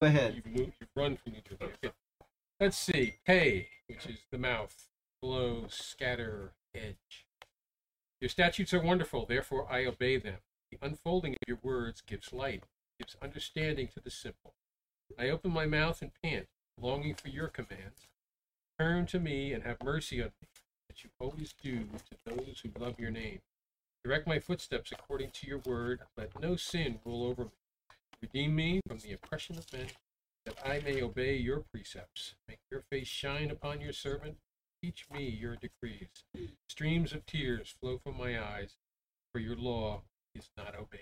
Go ahead. You've, moved, you've run from New Jersey. Okay. Let's see. Hey, which is the mouth. Blow, scatter, edge. Your statutes are wonderful, therefore I obey them. The unfolding of your words gives light, gives understanding to the simple. I open my mouth and pant, longing for your commands. Turn to me and have mercy on me, as you always do to those who love your name. Direct my footsteps according to your word. Let no sin rule over me. Redeem me from the oppression of men, that I may obey your precepts. Make your face shine upon your servant. Teach me your decrees. Streams of tears flow from my eyes, for your law is not obeyed.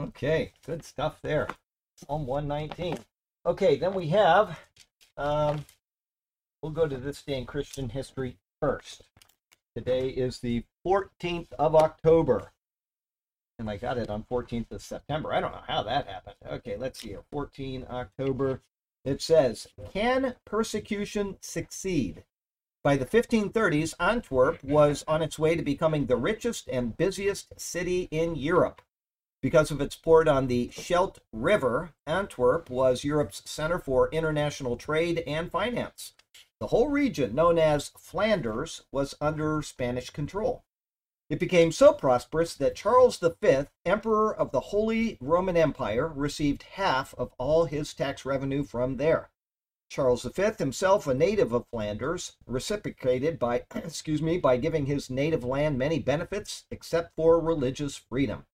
Okay, good stuff there. Psalm 119. Okay, then we have, um, we'll go to this day in Christian history first. Today is the 14th of October. And I got it on 14th of September. I don't know how that happened. Okay, let's see here. 14 October. It says, Can persecution succeed? By the 1530s, Antwerp was on its way to becoming the richest and busiest city in Europe. Because of its port on the Scheldt River, Antwerp was Europe's center for international trade and finance. The whole region, known as Flanders, was under Spanish control. It became so prosperous that Charles V, Emperor of the Holy Roman Empire, received half of all his tax revenue from there. Charles V, himself a native of Flanders, reciprocated by excuse me by giving his native land many benefits except for religious freedom.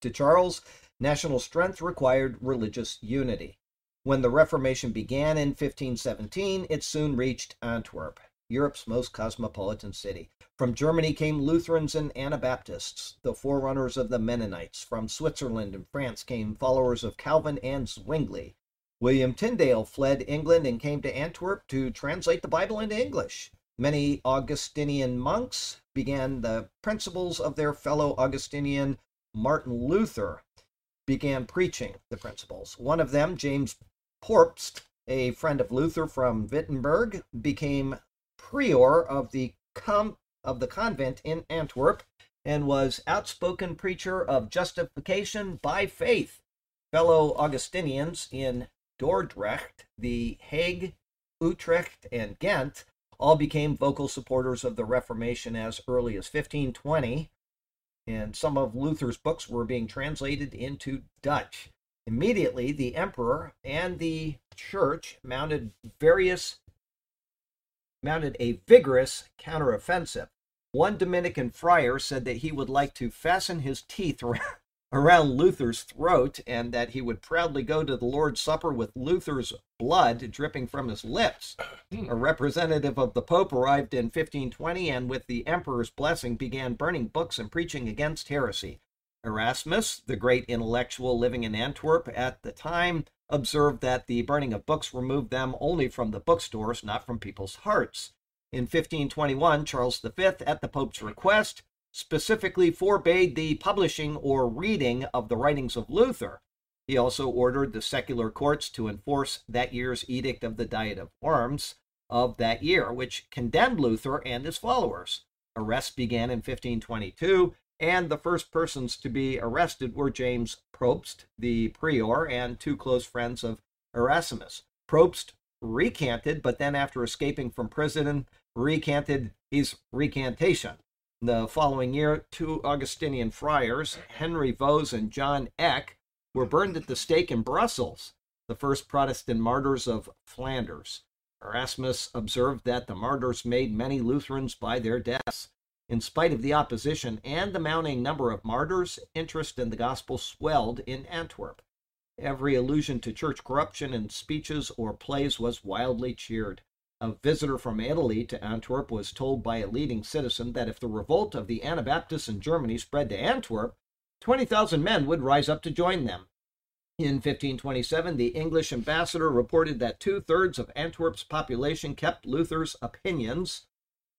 To Charles, national strength required religious unity. When the Reformation began in 1517, it soon reached Antwerp, Europe's most cosmopolitan city. From Germany came Lutherans and Anabaptists, the forerunners of the Mennonites. From Switzerland and France came followers of Calvin and Zwingli. William Tyndale fled England and came to Antwerp to translate the Bible into English. Many Augustinian monks began the principles of their fellow Augustinian Martin Luther began preaching the principles. One of them, James Probst, a friend of Luther from Wittenberg, became prior of the of the convent in Antwerp and was outspoken preacher of justification by faith. Fellow Augustinians in Dordrecht, The Hague, Utrecht, and Ghent all became vocal supporters of the Reformation as early as 1520, and some of Luther's books were being translated into Dutch. Immediately, the emperor and the church mounted various mounted a vigorous counteroffensive. One Dominican friar said that he would like to fasten his teeth around Luther's throat and that he would proudly go to the Lord's Supper with Luther's blood dripping from his lips. A representative of the Pope arrived in 1520 and, with the emperor's blessing, began burning books and preaching against heresy. Erasmus, the great intellectual living in Antwerp at the time, observed that the burning of books removed them only from the bookstores, not from people's hearts. In 1521, Charles V, at the Pope's request, specifically forbade the publishing or reading of the writings of Luther. He also ordered the secular courts to enforce that year's Edict of the Diet of Worms of that year, which condemned Luther and his followers. Arrests began in 1522, and the first persons to be arrested were James Probst, the prior, and two close friends of Erasmus. Probst recanted, but then after escaping from prison, recanted his recantation. The following year, two Augustinian friars, Henry Vos and John Eck, were burned at the stake in Brussels, the first Protestant martyrs of Flanders. Erasmus observed that the martyrs made many Lutherans by their deaths. In spite of the opposition and the mounting number of martyrs, interest in the gospel swelled in Antwerp. Every allusion to church corruption in speeches or plays was wildly cheered. A visitor from Italy to Antwerp was told by a leading citizen that if the revolt of the Anabaptists in Germany spread to Antwerp, 20,000 men would rise up to join them. In 1527, the English ambassador reported that two thirds of Antwerp's population kept Luther's opinions.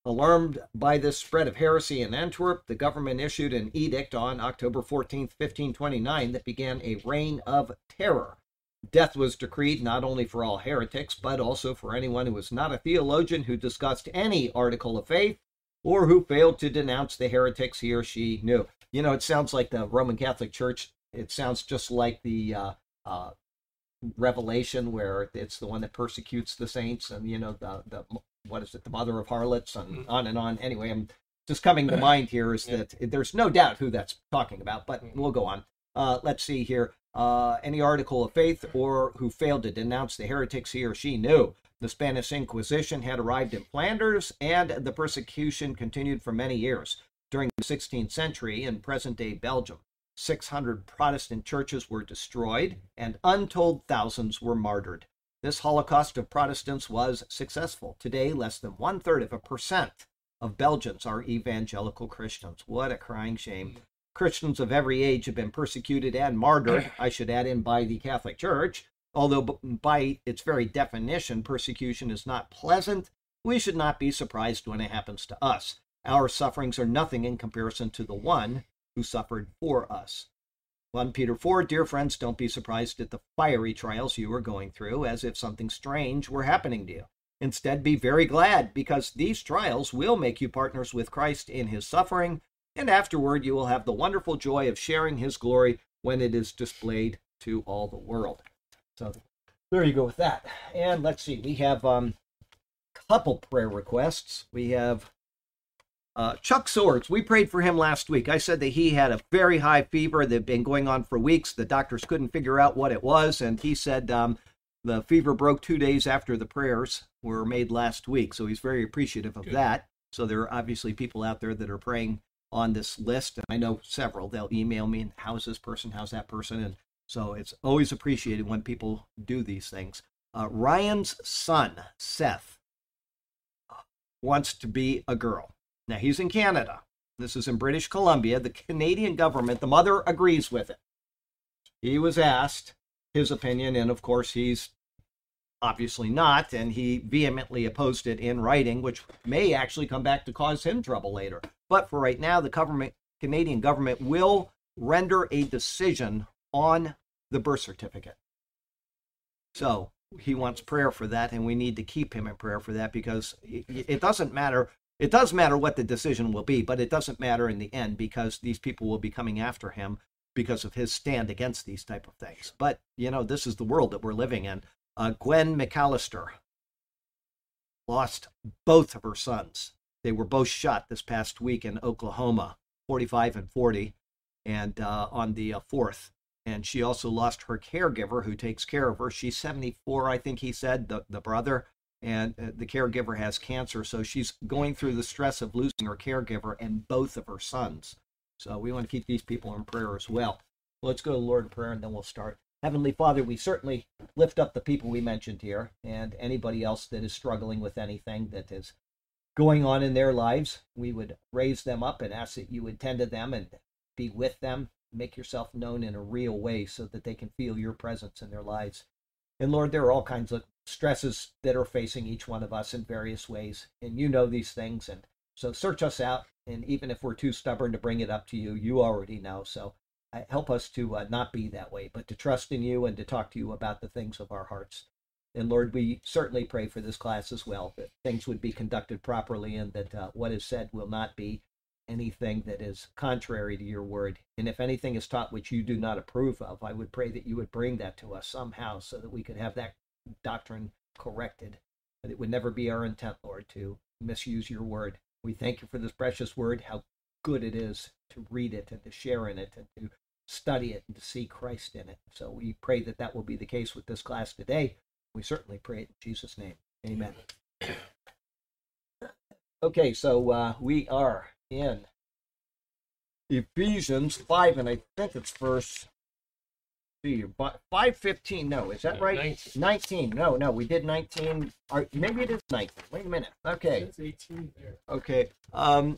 Alarmed by this spread of heresy in Antwerp, the government issued an edict on October 14, 1529, that began a reign of terror. Death was decreed not only for all heretics, but also for anyone who was not a theologian who discussed any article of faith or who failed to denounce the heretics he or she knew. You know, it sounds like the Roman Catholic Church. It sounds just like the uh, uh, Revelation where it's the one that persecutes the saints, and you know the the what is it, the mother of harlots, and Mhm. on and on. Anyway, I'm just coming to mind here is that there's no doubt who that's talking about, but Mhm. we'll go on. Uh, let's see here. Uh, any article of faith or who failed to denounce the heretics he or she knew. The Spanish Inquisition had arrived in Flanders, and the persecution continued for many years. During the 16th century in present day Belgium, 600 Protestant churches were destroyed, and untold thousands were martyred. This Holocaust of Protestants was successful. Today, less than one third of a percent of Belgians are evangelical Christians. What a crying shame. Christians of every age have been persecuted and martyred, I should add in, by the Catholic Church. Although, by its very definition, persecution is not pleasant, we should not be surprised when it happens to us. Our sufferings are nothing in comparison to the one who suffered for us. 1 Peter 4 Dear friends, don't be surprised at the fiery trials you are going through, as if something strange were happening to you. Instead, be very glad, because these trials will make you partners with Christ in his suffering, and afterward you will have the wonderful joy of sharing his glory when it is displayed to all the world. So there you go with that. And let's see, we have um couple prayer requests. We have uh, Chuck Swords, we prayed for him last week. I said that he had a very high fever that had been going on for weeks. The doctors couldn't figure out what it was, and he said um, the fever broke two days after the prayers were made last week. So he's very appreciative of Good. that. So there are obviously people out there that are praying on this list, and I know several. They'll email me, and how's this person? How's that person? And so it's always appreciated when people do these things. Uh, Ryan's son, Seth, wants to be a girl. Now he's in Canada. This is in British Columbia. The Canadian government, the mother agrees with it. He was asked his opinion, and of course, he's obviously not, and he vehemently opposed it in writing, which may actually come back to cause him trouble later. But for right now, the government, Canadian government, will render a decision on the birth certificate. So he wants prayer for that, and we need to keep him in prayer for that because it, doesn't matter. It does matter what the decision will be, but it doesn't matter in the end because these people will be coming after him because of his stand against these type of things. But you know, this is the world that we're living in. Uh, Gwen McAllister lost both of her sons. They were both shot this past week in Oklahoma, 45 and 40, and uh, on the uh, 4th. And she also lost her caregiver who takes care of her. She's 74, I think he said, the, the brother, and uh, the caregiver has cancer. So she's going through the stress of losing her caregiver and both of her sons. So we want to keep these people in prayer as well. Let's go to the Lord in prayer and then we'll start. Heavenly Father, we certainly lift up the people we mentioned here and anybody else that is struggling with anything that is going on in their lives. We would raise them up and ask that you would tend to them and be with them. Make yourself known in a real way so that they can feel your presence in their lives. And Lord, there are all kinds of stresses that are facing each one of us in various ways. And you know these things. And so search us out. And even if we're too stubborn to bring it up to you, you already know. So uh, help us to uh, not be that way, but to trust in you and to talk to you about the things of our hearts. And Lord, we certainly pray for this class as well, that things would be conducted properly and that uh, what is said will not be anything that is contrary to your word. And if anything is taught which you do not approve of, I would pray that you would bring that to us somehow so that we could have that doctrine corrected. But it would never be our intent, Lord, to misuse your word. We thank you for this precious word, how good it is to read it and to share in it and to study it and to see Christ in it. So we pray that that will be the case with this class today. We certainly pray it in Jesus' name. Amen. Okay, so uh, we are in Ephesians 5, and I think it's verse see, but 515. No, is that Yeah, right? 19. 19. No, no, we did 19. Or maybe it is 19. Wait a minute. Okay, It's 18 there. okay. Um,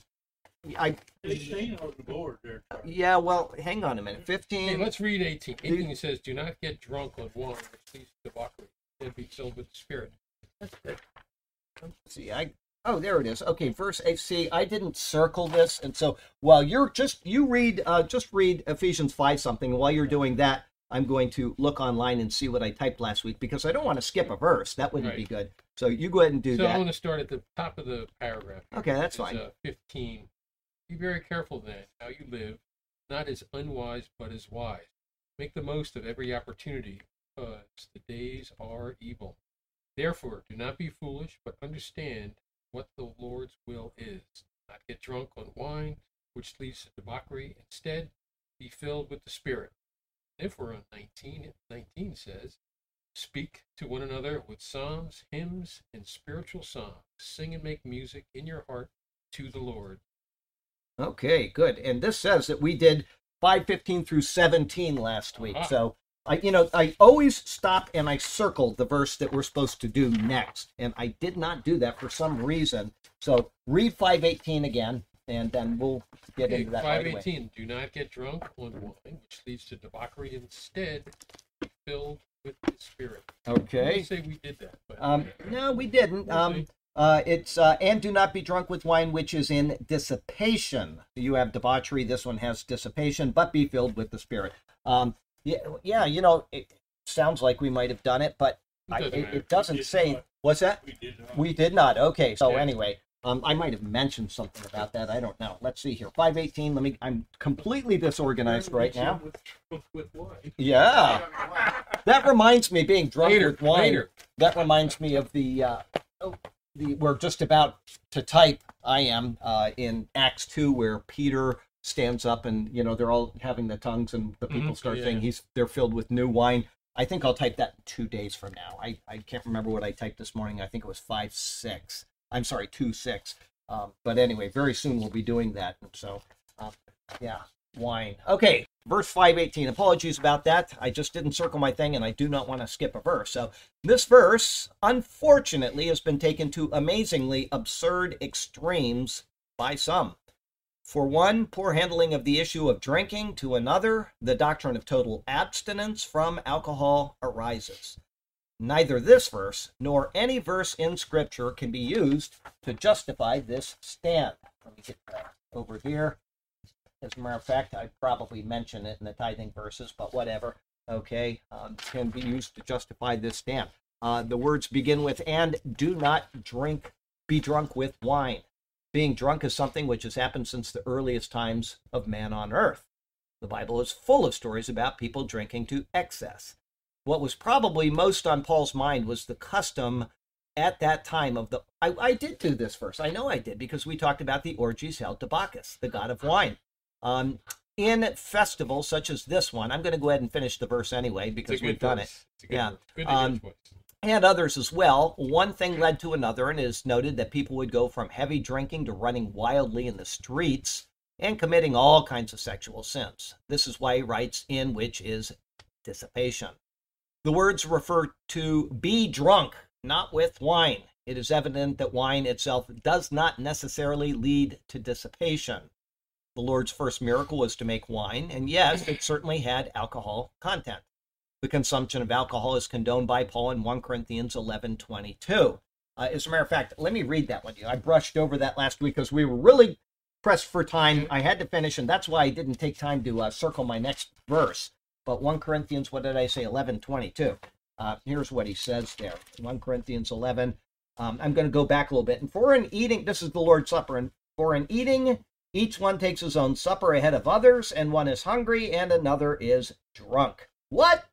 I, the board there. yeah, well, hang on a minute. Hey, 15. let's read 18. 18 says, Do not get drunk on wine, which leads to debauchery. Instead, be filled with the Spirit. see i oh there it is okay verse 8 see i didn't circle this and so while you're just you read uh just read ephesians 5 something while you're doing that i'm going to look online and see what i typed last week because i don't want to skip a verse that wouldn't be good so you go ahead and do that. so I'm going to start at the top of the paragraph. okay that's fine Uh, 15. Be very careful then how you live, not as unwise, but as wise. Make the most of every opportunity, because the days are evil. Therefore, do not be foolish, but understand what the Lord's will is. Not get drunk on wine, which leads to debauchery. Instead, be filled with the Spirit. If we're on 19, 19 says, Speak to one another with psalms, hymns, and spiritual songs. Sing and make music in your heart to the Lord. Okay, good. And this says that we did 515 through 17 last week. Uh-huh. So I you know, I always stop and I circle the verse that we're supposed to do next. And I did not do that for some reason. So read 518 again and then we'll get Okay, into that right. 518. Do not get drunk on wine, which leads to debauchery. Instead, be filled with the Spirit. Okay. would say we did that. But Um no, we didn't. Um. Uh, it's uh, and do not be drunk with wine, which is in dissipation. You have debauchery. This one has dissipation, but be filled with the Spirit. Um, yeah, yeah. You know, it sounds like we might have done it, but It doesn't it, it doesn't say. not. What's that? We did not. We did not. Okay. So Yeah. anyway, um, I might have mentioned something about that. I don't know. Let's see here. Five eighteen. Let me. I'm completely disorganized right now. With, with wine. Yeah. That reminds me, being drunk later, with wine later. that reminds me of the uh oh, the we're just about to type i am uh in acts 2 where peter stands up and you know they're all having the tongues and the people Mhm, start yeah. saying he's they're filled with new wine i think i'll type that two days from now i i can't remember what i typed this morning i think it was five six i'm sorry two six um but anyway very soon we'll be doing that so uh, yeah wine okay verse 518 apologies about that i just didn't circle my thing and i do not want to skip a verse so this verse, unfortunately, has been taken to amazingly absurd extremes by some. For one, poor handling of the issue of drinking. To another, the doctrine of total abstinence from alcohol arises. Neither this verse nor any verse in Scripture can be used to justify this stand. Let me get that over here. As a matter of fact, I probably mention it in the tithing verses, but whatever okay, um, can be used to justify this stand. Uh, the words begin with, and do not drink, be drunk with wine. Being drunk is something which has happened since the earliest times of man on earth. The Bible is full of stories about people drinking to excess. What was probably most on Paul's mind was the custom at that time of the. I, I did do this verse. I know I did because we talked about the orgies held to Bacchus, the god of wine. Um, in festivals such as this one, I'm going to go ahead and finish the verse anyway because we've done it, verse. It's a good Yeah. Um, and others as well. One thing led to another, and it is noted that people would go from heavy drinking to running wildly in the streets and committing all kinds of sexual sins. This is why he writes, in which is dissipation. The words refer to be drunk, not with wine. It is evident that wine itself does not necessarily lead to dissipation. The Lord's first miracle was to make wine, and yes, it certainly had alcohol content. The consumption of alcohol is condoned by Paul in 1 Corinthians 11 22. Uh, as a matter of fact, let me read that one to you. I brushed over that last week because we were really pressed for time. I had to finish, and that's why I didn't take time to uh, circle my next verse. But 1 Corinthians, what did I say? 11 22. Uh, here's what he says there 1 Corinthians 11. Um, I'm going to go back a little bit. And for an eating, this is the Lord's Supper, and for an eating, each one takes his own supper ahead of others, and one is hungry and another is drunk. What?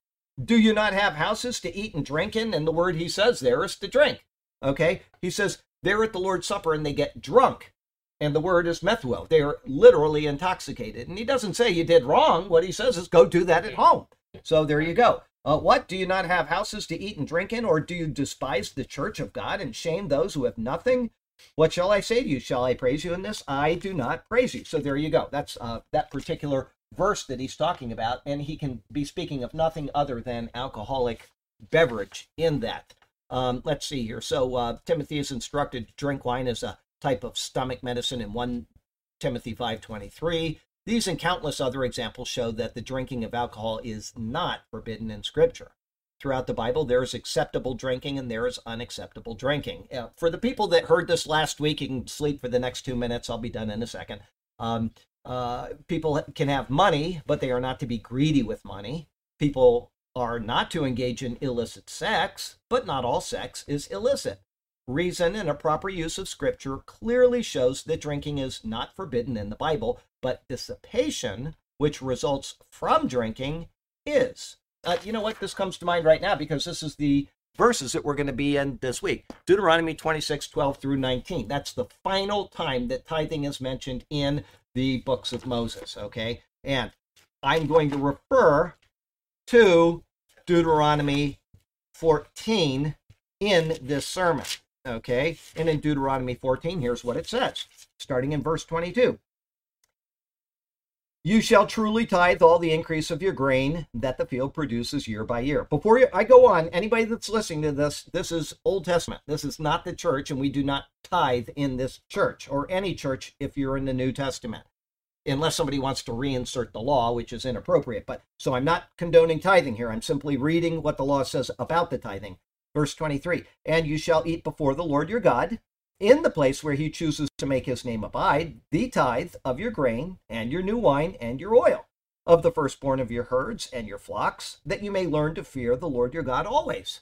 Do you not have houses to eat and drink in? And the word he says there is to drink. Okay? He says they're at the Lord's Supper and they get drunk. And the word is methuo. They are literally intoxicated. And he doesn't say you did wrong. What he says is go do that at home. So there you go. Uh, what? Do you not have houses to eat and drink in? Or do you despise the church of God and shame those who have nothing? What shall I say to you? Shall I praise you in this? I do not praise you. So there you go. That's uh, that particular verse that he's talking about, and he can be speaking of nothing other than alcoholic beverage in that. Um, let's see here. So uh, Timothy is instructed to drink wine as a type of stomach medicine in 1 Timothy 5:23. These and countless other examples show that the drinking of alcohol is not forbidden in Scripture. Throughout the Bible, there is acceptable drinking and there is unacceptable drinking. Uh, for the people that heard this last week, you can sleep for the next two minutes. I'll be done in a second. Um, uh, people can have money, but they are not to be greedy with money. People are not to engage in illicit sex, but not all sex is illicit. Reason and a proper use of Scripture clearly shows that drinking is not forbidden in the Bible, but dissipation, which results from drinking, is. uh, you know what? This comes to mind right now because this is the verses that we're going to be in this week Deuteronomy 26, 12 through 19. That's the final time that tithing is mentioned in the books of Moses, okay? And I'm going to refer to Deuteronomy 14 in this sermon, okay? And in Deuteronomy 14, here's what it says, starting in verse 22. You shall truly tithe all the increase of your grain that the field produces year by year. Before I go on, anybody that's listening to this, this is Old Testament. This is not the church, and we do not tithe in this church or any church if you're in the New Testament, unless somebody wants to reinsert the law, which is inappropriate. But so I'm not condoning tithing here. I'm simply reading what the law says about the tithing. Verse 23 And you shall eat before the Lord your God in the place where he chooses to make his name abide, the tithe of your grain and your new wine and your oil, of the firstborn of your herds and your flocks, that you may learn to fear the Lord your God always.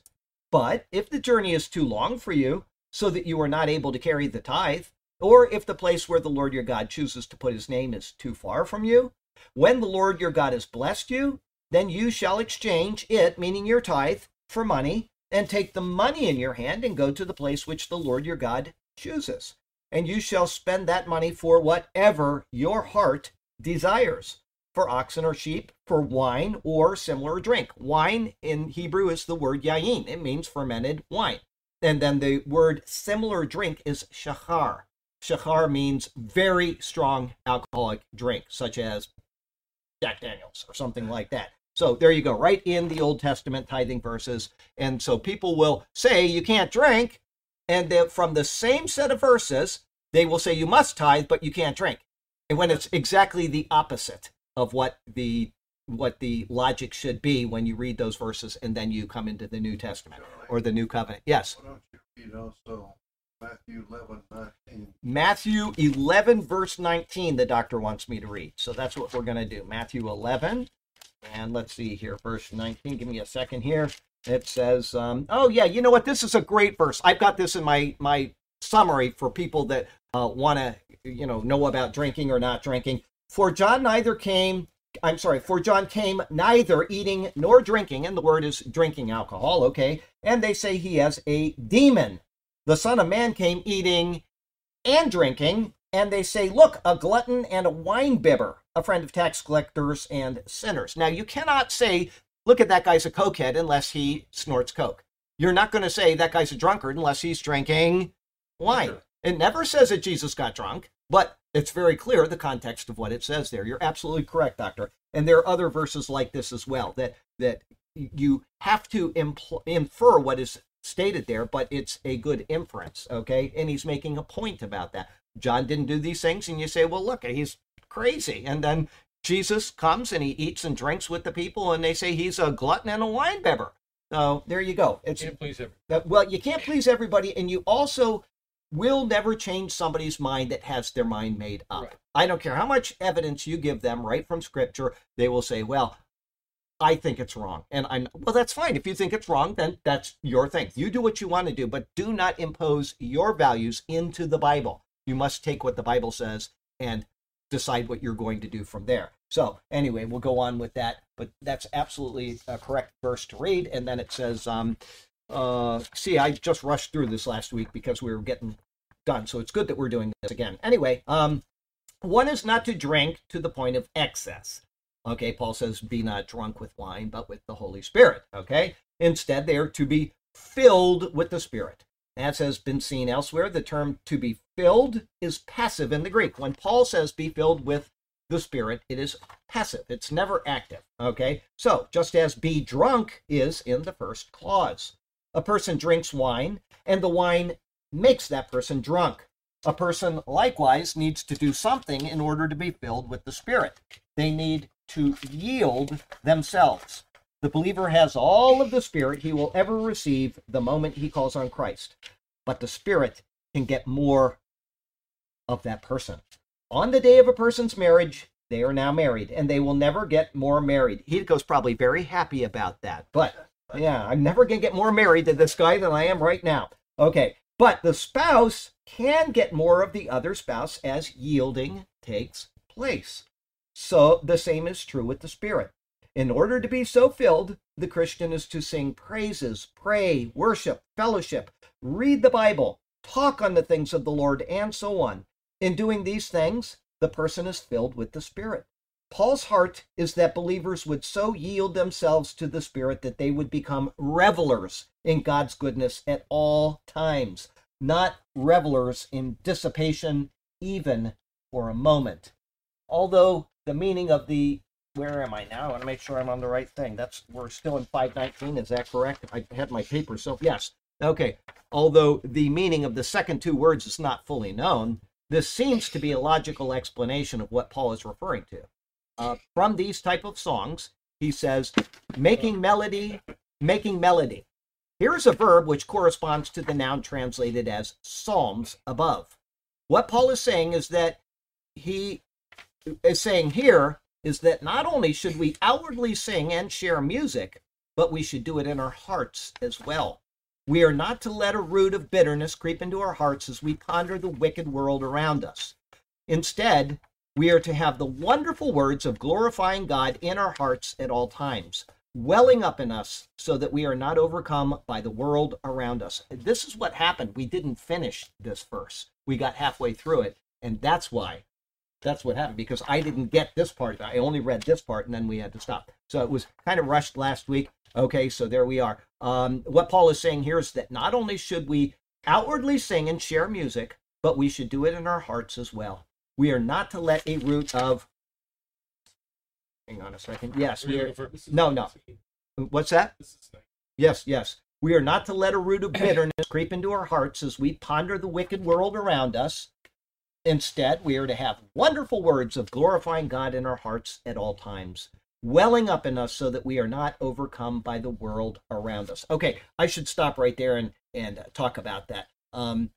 But if the journey is too long for you, so that you are not able to carry the tithe, or if the place where the Lord your God chooses to put his name is too far from you, when the Lord your God has blessed you, then you shall exchange it, meaning your tithe, for money, and take the money in your hand and go to the place which the Lord your God chooses. And you shall spend that money for whatever your heart desires for oxen or sheep, for wine or similar drink. Wine in Hebrew is the word yayin, it means fermented wine. And then the word similar drink is shachar. Shachar means very strong alcoholic drink, such as Jack Daniels or something like that. So there you go, right in the Old Testament tithing verses. And so people will say you can't drink, and from the same set of verses, they will say you must tithe, but you can't drink. And when it's exactly the opposite of what the what the logic should be when you read those verses and then you come into the New Testament or the New Covenant. Yes. Why don't you read also Matthew 11, 19? Matthew 11, verse 19, the doctor wants me to read. So that's what we're going to do. Matthew 11, and let's see here, verse 19. Give me a second here. It says, um, "Oh yeah, you know what? This is a great verse. I've got this in my my summary for people that uh, want to, you know, know about drinking or not drinking. For John neither came. I'm sorry. For John came neither eating nor drinking, and the word is drinking alcohol. Okay, and they say he has a demon. The Son of Man came eating and drinking, and they say, look, a glutton and a wine bibber, a friend of tax collectors and sinners. Now, you cannot say look at that guy's a cokehead unless he snorts coke. You're not going to say that guy's a drunkard unless he's drinking wine. It never says that Jesus got drunk, but it's very clear the context of what it says there. You're absolutely correct, doctor. And there are other verses like this as well that that you have to impl- infer what is stated there, but it's a good inference, okay? And he's making a point about that. John didn't do these things, and you say, well, look, he's crazy. And then Jesus comes and he eats and drinks with the people, and they say he's a glutton and a wine bibber. So there you go. It's can't please everybody. Well, you can't please everybody, and you also will never change somebody's mind that has their mind made up. Right. I don't care how much evidence you give them right from Scripture, they will say, "Well, I think it's wrong," and I'm well. That's fine. If you think it's wrong, then that's your thing. You do what you want to do, but do not impose your values into the Bible. You must take what the Bible says and decide what you're going to do from there. So anyway, we'll go on with that. But that's absolutely a correct verse to read. And then it says, um, uh, see, I just rushed through this last week because we were getting done. So it's good that we're doing this again. Anyway, um, one is not to drink to the point of excess. Okay, Paul says, be not drunk with wine, but with the Holy Spirit. Okay, instead, they are to be filled with the Spirit. As has been seen elsewhere, the term to be filled is passive in the Greek. When Paul says be filled with the spirit, it is passive. It's never active. Okay? So, just as be drunk is in the first clause. A person drinks wine, and the wine makes that person drunk. A person likewise needs to do something in order to be filled with the Spirit. They need to yield themselves. The believer has all of the Spirit he will ever receive the moment he calls on Christ. But the Spirit can get more of that person. On the day of a person's marriage, they are now married and they will never get more married. He goes probably very happy about that. But yeah, I'm never going to get more married to this guy than I am right now. Okay. But the spouse can get more of the other spouse as yielding takes place. So the same is true with the spirit. In order to be so filled, the Christian is to sing praises, pray, worship, fellowship, read the Bible, talk on the things of the Lord, and so on. In doing these things, the person is filled with the Spirit. Paul's heart is that believers would so yield themselves to the Spirit that they would become revelers in God's goodness at all times, not revelers in dissipation, even for a moment. Although the meaning of the where am I now? I want to make sure I'm on the right thing. That's we're still in 519. Is that correct? I had my paper, so yes. Okay. Although the meaning of the second two words is not fully known, this seems to be a logical explanation of what Paul is referring to. Uh, from these type of songs, he says, making melody, making melody. Here is a verb which corresponds to the noun translated as psalms above. What Paul is saying is that he is saying here is that not only should we outwardly sing and share music, but we should do it in our hearts as well. We are not to let a root of bitterness creep into our hearts as we ponder the wicked world around us. Instead, we are to have the wonderful words of glorifying God in our hearts at all times, welling up in us so that we are not overcome by the world around us. This is what happened. We didn't finish this verse, we got halfway through it, and that's why that's what happened because I didn't get this part. I only read this part and then we had to stop. So it was kind of rushed last week. Okay, so there we are. Um, what Paul is saying here is that not only should we outwardly sing and share music, but we should do it in our hearts as well. We are not to let a root of. Hang on a second. Yes, we are. No, no. What's that? Yes, yes. We are not to let a root of bitterness creep into our hearts as we ponder the wicked world around us. Instead, we are to have wonderful words of glorifying God in our hearts at all times, welling up in us so that we are not overcome by the world around us. Okay, I should stop right there and, and talk about that. Um,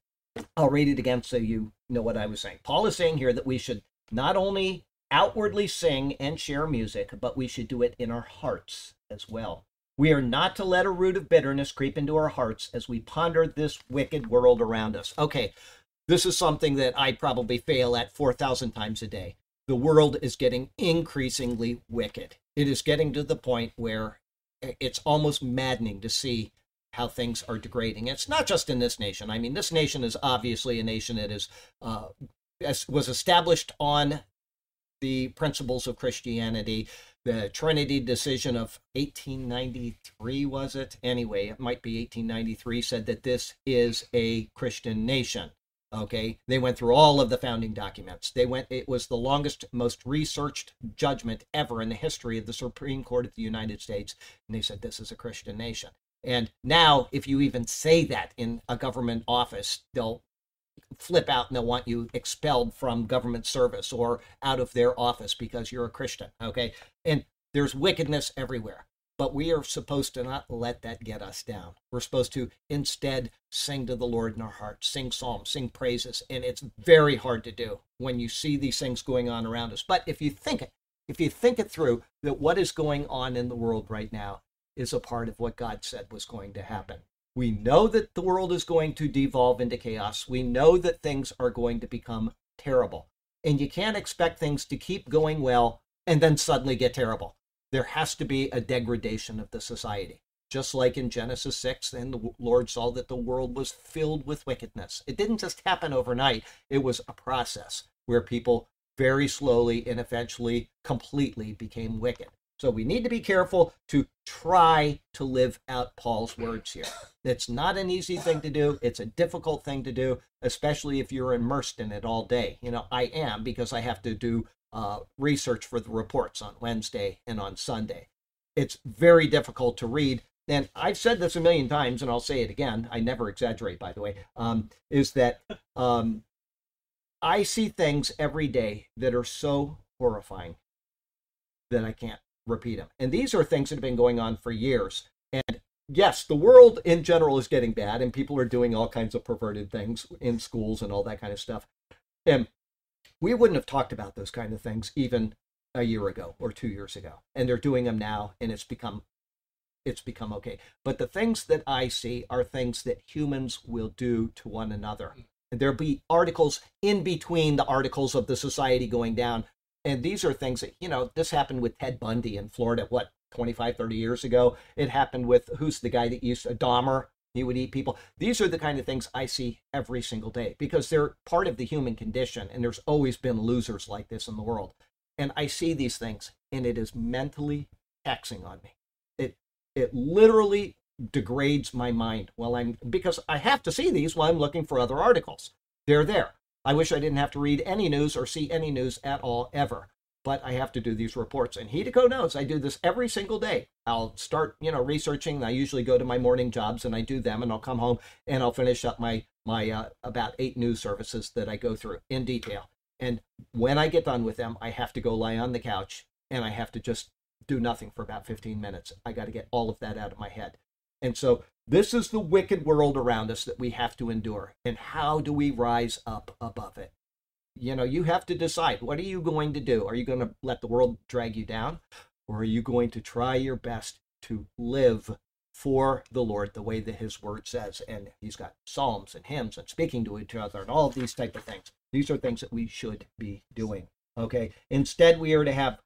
I'll read it again so you know what I was saying. Paul is saying here that we should not only outwardly sing and share music, but we should do it in our hearts as well. We are not to let a root of bitterness creep into our hearts as we ponder this wicked world around us. Okay, this is something that I probably fail at 4,000 times a day. The world is getting increasingly wicked. It is getting to the point where it's almost maddening to see how things are degrading. It's not just in this nation. I mean, this nation is obviously a nation that is uh, was established on the principles of Christianity. The Trinity decision of 1893 was it? Anyway, it might be 1893 said that this is a Christian nation. Okay, they went through all of the founding documents. They went. It was the longest, most researched judgment ever in the history of the Supreme Court of the United States, and they said this is a Christian nation. And now, if you even say that in a government office, they'll flip out and they'll want you expelled from government service or out of their office because you're a Christian. Okay, and there's wickedness everywhere but we are supposed to not let that get us down. We're supposed to instead sing to the Lord in our hearts, sing psalms, sing praises, and it's very hard to do when you see these things going on around us. But if you think it, if you think it through, that what is going on in the world right now is a part of what God said was going to happen. We know that the world is going to devolve into chaos. We know that things are going to become terrible. And you can't expect things to keep going well and then suddenly get terrible there has to be a degradation of the society. Just like in Genesis 6, then the Lord saw that the world was filled with wickedness. It didn't just happen overnight, it was a process where people very slowly and eventually completely became wicked. So we need to be careful to try to live out Paul's words here. It's not an easy thing to do. It's a difficult thing to do, especially if you're immersed in it all day. You know, I am because I have to do uh, research for the reports on Wednesday and on Sunday. It's very difficult to read. And I've said this a million times, and I'll say it again. I never exaggerate, by the way. Um, is that um, I see things every day that are so horrifying that I can't repeat them. And these are things that have been going on for years. And yes, the world in general is getting bad, and people are doing all kinds of perverted things in schools and all that kind of stuff. And we wouldn't have talked about those kind of things even a year ago or two years ago and they're doing them now and it's become it's become okay but the things that i see are things that humans will do to one another and there'll be articles in between the articles of the society going down And these are things that, you know, this happened with Ted Bundy in Florida, what, 25, 30 years ago? It happened with who's the guy that used a Dahmer? He would eat people. These are the kind of things I see every single day because they're part of the human condition. And there's always been losers like this in the world. And I see these things and it is mentally taxing on me. It it literally degrades my mind while I'm because I have to see these while I'm looking for other articles. They're there. I wish I didn't have to read any news or see any news at all ever. But I have to do these reports. And Hideko knows I do this every single day. I'll start, you know, researching. I usually go to my morning jobs and I do them and I'll come home and I'll finish up my my uh, about eight news services that I go through in detail. And when I get done with them, I have to go lie on the couch and I have to just do nothing for about 15 minutes. I got to get all of that out of my head. And so this is the wicked world around us that we have to endure. And how do we rise up above it? You know, you have to decide what are you going to do? Are you going to let the world drag you down? Or are you going to try your best to live for the Lord the way that his word says? And he's got psalms and hymns and speaking to each other and all of these type of things. These are things that we should be doing. Okay. Instead, we are to have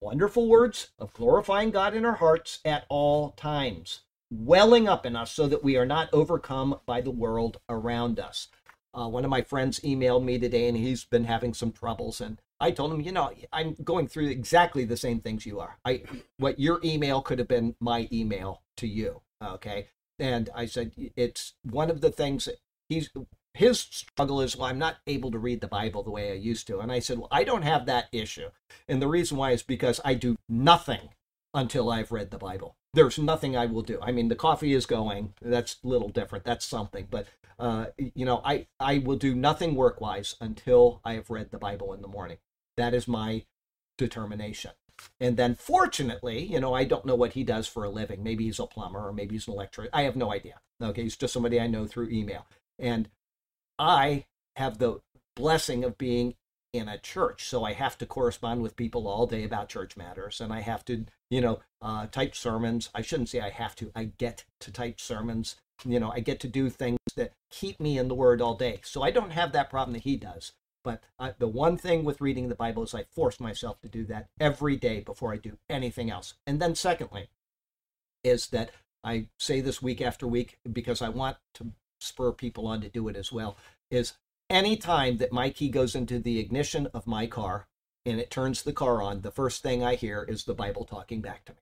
wonderful words of glorifying God in our hearts at all times, welling up in us so that we are not overcome by the world around us. Uh, one of my friends emailed me today and he's been having some troubles and I told him, you know, I'm going through exactly the same things you are. I what your email could have been my email to you, okay? And I said it's one of the things he's his struggle is, well, I'm not able to read the Bible the way I used to. And I said, well, I don't have that issue. And the reason why is because I do nothing until I've read the Bible. There's nothing I will do. I mean, the coffee is going. That's a little different. That's something. But, uh, you know, I, I will do nothing work wise until I have read the Bible in the morning. That is my determination. And then, fortunately, you know, I don't know what he does for a living. Maybe he's a plumber or maybe he's an electrician. I have no idea. Okay, he's just somebody I know through email. And I have the blessing of being in a church. So I have to correspond with people all day about church matters. And I have to, you know, uh, type sermons. I shouldn't say I have to, I get to type sermons. You know, I get to do things that keep me in the Word all day. So I don't have that problem that he does. But I, the one thing with reading the Bible is I force myself to do that every day before I do anything else. And then, secondly, is that I say this week after week because I want to spur people on to do it as well is any time that my key goes into the ignition of my car and it turns the car on, the first thing I hear is the Bible talking back to me.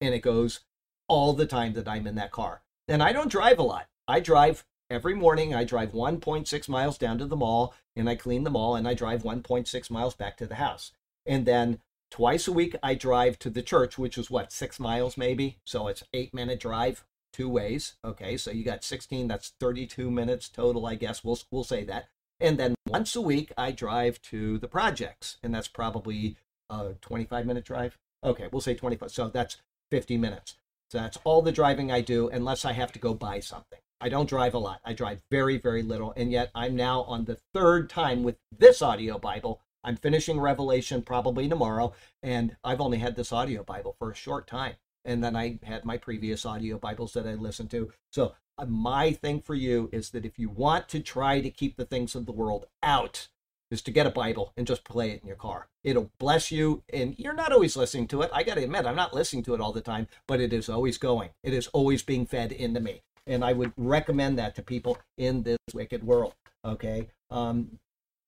And it goes all the time that I'm in that car. And I don't drive a lot. I drive every morning. I drive 1.6 miles down to the mall and I clean the mall and I drive 1.6 miles back to the house. And then twice a week I drive to the church, which is what, six miles maybe? So it's eight minute drive two ways. Okay, so you got 16, that's 32 minutes total, I guess. We'll, we'll say that. And then once a week, I drive to the projects, and that's probably a 25 minute drive. Okay, we'll say 25. So that's 50 minutes. So that's all the driving I do, unless I have to go buy something. I don't drive a lot. I drive very, very little. And yet I'm now on the third time with this audio Bible. I'm finishing Revelation probably tomorrow, and I've only had this audio Bible for a short time and then I had my previous audio Bibles that I listened to. So uh, my thing for you is that if you want to try to keep the things of the world out, is to get a Bible and just play it in your car. It'll bless you, and you're not always listening to it. I got to admit, I'm not listening to it all the time, but it is always going. It is always being fed into me, and I would recommend that to people in this wicked world. Okay. Um.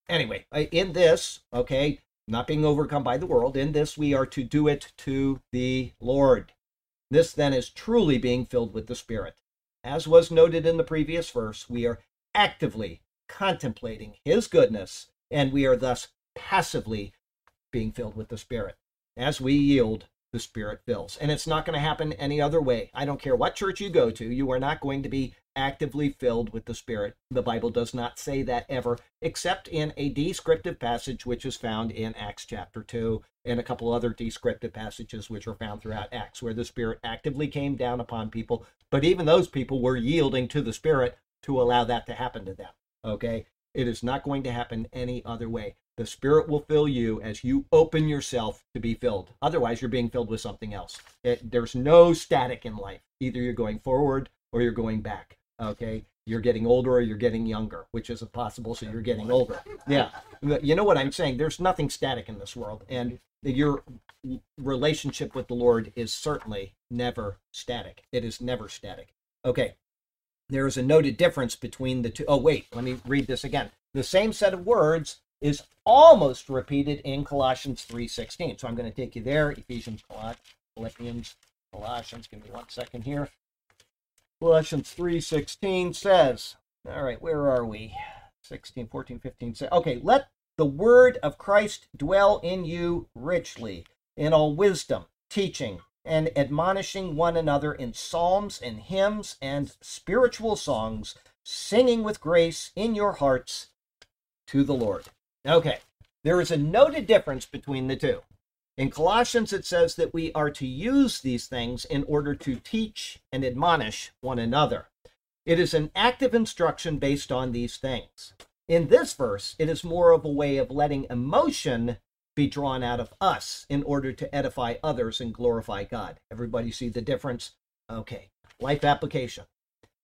Anyway, in this, okay, not being overcome by the world. In this, we are to do it to the Lord. This then is truly being filled with the Spirit. As was noted in the previous verse, we are actively contemplating His goodness, and we are thus passively being filled with the Spirit. As we yield, the Spirit fills. And it's not going to happen any other way. I don't care what church you go to, you are not going to be actively filled with the Spirit. The Bible does not say that ever, except in a descriptive passage which is found in Acts chapter 2 and a couple other descriptive passages which are found throughout Acts, where the Spirit actively came down upon people. But even those people were yielding to the Spirit to allow that to happen to them. Okay? It is not going to happen any other way. The Spirit will fill you as you open yourself to be filled. Otherwise, you're being filled with something else. It, there's no static in life. Either you're going forward or you're going back. Okay? you're getting older or you're getting younger, which isn't possible, so you're getting older. Yeah. You know what I'm saying? There's nothing static in this world. And your relationship with the Lord is certainly never static. It is never static. Okay. There is a noted difference between the two. Oh, wait, let me read this again. The same set of words is almost repeated in Colossians 3:16. So I'm going to take you there. Ephesians, Philippians, Colossians. Give me one second here. Colossians 3:16 says, all right, where are we? 16, 14, 15. Say, okay, let the word of Christ dwell in you richly in all wisdom, teaching and admonishing one another in psalms and hymns and spiritual songs, singing with grace in your hearts to the Lord. Okay, there is a noted difference between the two. In Colossians, it says that we are to use these things in order to teach and admonish one another. It is an active instruction based on these things. In this verse, it is more of a way of letting emotion be drawn out of us in order to edify others and glorify God. Everybody see the difference? Okay, life application.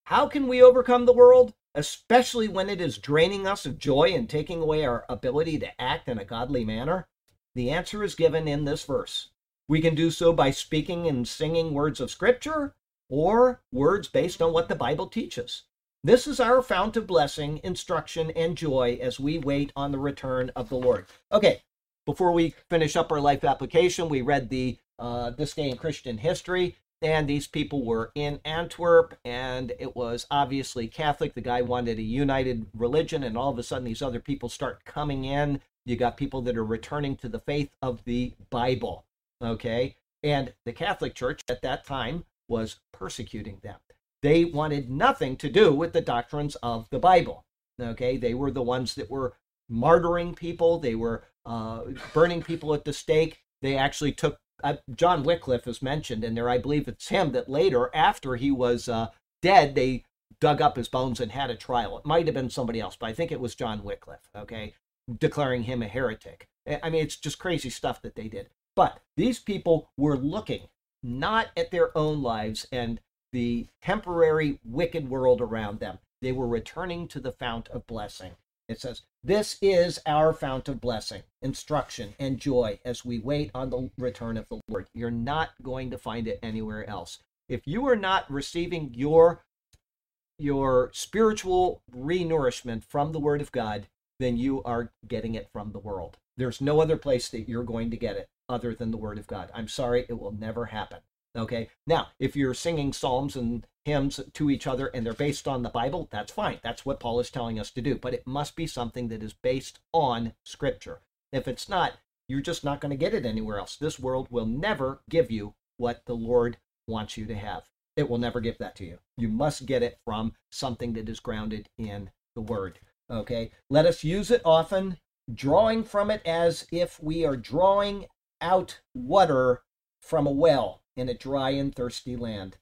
How can we overcome the world, especially when it is draining us of joy and taking away our ability to act in a godly manner? The answer is given in this verse. We can do so by speaking and singing words of Scripture or words based on what the Bible teaches. This is our fount of blessing, instruction, and joy as we wait on the return of the Lord. Okay, before we finish up our life application, we read the uh, This Day in Christian History, and these people were in Antwerp, and it was obviously Catholic. The guy wanted a united religion, and all of a sudden, these other people start coming in you got people that are returning to the faith of the Bible. Okay. And the Catholic Church at that time was persecuting them. They wanted nothing to do with the doctrines of the Bible. Okay. They were the ones that were martyring people, they were uh, burning people at the stake. They actually took uh, John Wycliffe is mentioned in there. I believe it's him that later, after he was uh, dead, they dug up his bones and had a trial. It might have been somebody else, but I think it was John Wycliffe. Okay, declaring him a heretic. I mean, it's just crazy stuff that they did. But these people were looking not at their own lives and the temporary wicked world around them. They were returning to the fount of blessing. It says, This is our fount of blessing, instruction, and joy as we wait on the return of the Lord. You're not going to find it anywhere else. If you are not receiving your your spiritual renourishment from the Word of God, then you are getting it from the world. There's no other place that you're going to get it other than the Word of God. I'm sorry, it will never happen. Okay. Now, if you're singing psalms and hymns to each other and they're based on the Bible, that's fine. That's what Paul is telling us to do. But it must be something that is based on Scripture. If it's not, you're just not going to get it anywhere else. This world will never give you what the Lord wants you to have. It will never give that to you. You must get it from something that is grounded in the Word. Okay, let us use it often, drawing from it as if we are drawing out water from a well in a dry and thirsty land.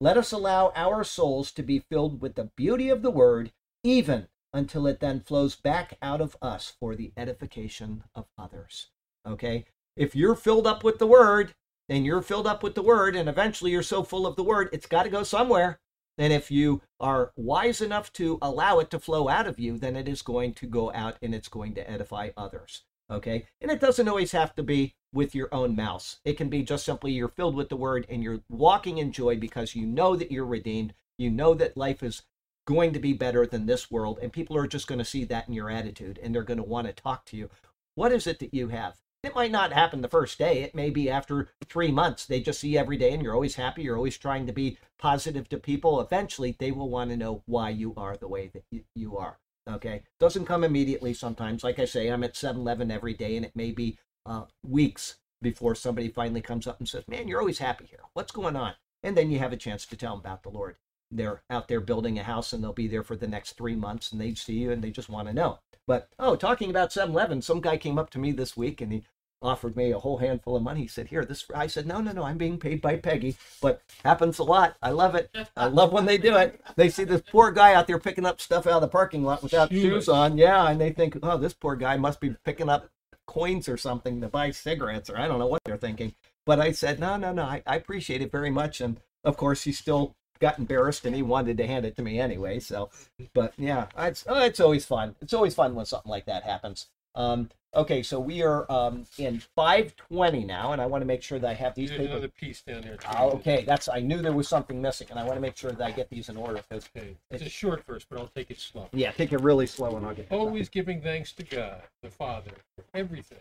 Let us allow our souls to be filled with the beauty of the word, even until it then flows back out of us for the edification of others. Okay? If you're filled up with the word, and you're filled up with the word, and eventually you're so full of the word, it's got to go somewhere. And if you are wise enough to allow it to flow out of you, then it is going to go out and it's going to edify others. Okay? And it doesn't always have to be with your own mouse. It can be just simply you're filled with the word and you're walking in joy because you know that you're redeemed. You know that life is going to be better than this world. And people are just going to see that in your attitude and they're going to want to talk to you. What is it that you have? It might not happen the first day. It may be after three months. They just see every day and you're always happy. You're always trying to be positive to people. Eventually, they will want to know why you are the way that you are. Okay. Doesn't come immediately sometimes. Like I say, I'm at 7 Eleven every day and it may be uh, weeks before somebody finally comes up and says, Man, you're always happy here. What's going on? And then you have a chance to tell them about the Lord. They're out there building a house and they'll be there for the next three months and they see you and they just want to know. But oh, talking about 7-Eleven, some guy came up to me this week and he offered me a whole handful of money. He said, "Here, this." I said, "No, no, no. I'm being paid by Peggy, but happens a lot. I love it. I love when they do it. They see this poor guy out there picking up stuff out of the parking lot without shoes, shoes on. Yeah, and they think, oh, this poor guy must be picking up coins or something to buy cigarettes, or I don't know what they're thinking. But I said, no, no, no. I, I appreciate it very much, and of course, he still got embarrassed and he wanted to hand it to me anyway. So, but yeah, it's oh, it's always fun. It's always fun when something like that happens. Um, okay, so we are um, in 520 now, and I want to make sure that I have these There's papers. another piece down there. too. Oh, okay, that's I knew there was something missing, and I want to make sure that I get these in order. Because Okay. It's a short verse, but I'll take it slow. yeah, take it really slow, and I'll get. Always giving thanks to God, the Father, for everything.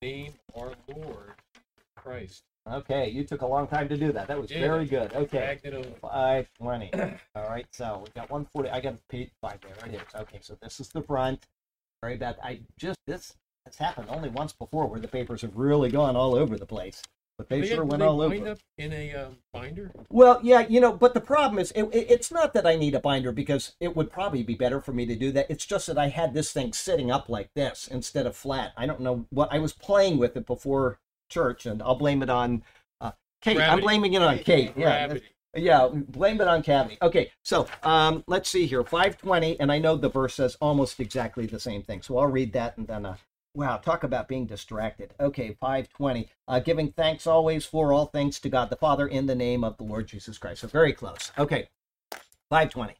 The name our Lord Christ. Okay, you took a long time to do that. That was Yeah. very good. Okay. Dragged it over. Five twenty. All right, so we got one forty. I got a page five there. Right here. Okay, so this is the front. Very bad. I just this has happened only once before, where the papers have really gone all over the place. But they, They sure went they all over. up in a um, binder. Well, yeah, you know, but the problem is, it, it- it's not that I need a binder because it would probably be better for me to do that. It's just that I had this thing sitting up like this instead of flat. I don't know what I was playing with it before church, and I'll blame it on uh, Kate. I'm blaming it on Kate. Yeah, Gravity. Yeah, blame it on cavity. Okay, so um, let's see here, 520, and I know the verse says almost exactly the same thing, so I'll read that and then. Uh, wow, talk about being distracted. Okay, 520, uh, giving thanks always for all things to God the Father in the name of the Lord Jesus Christ. So very close. Okay, 520.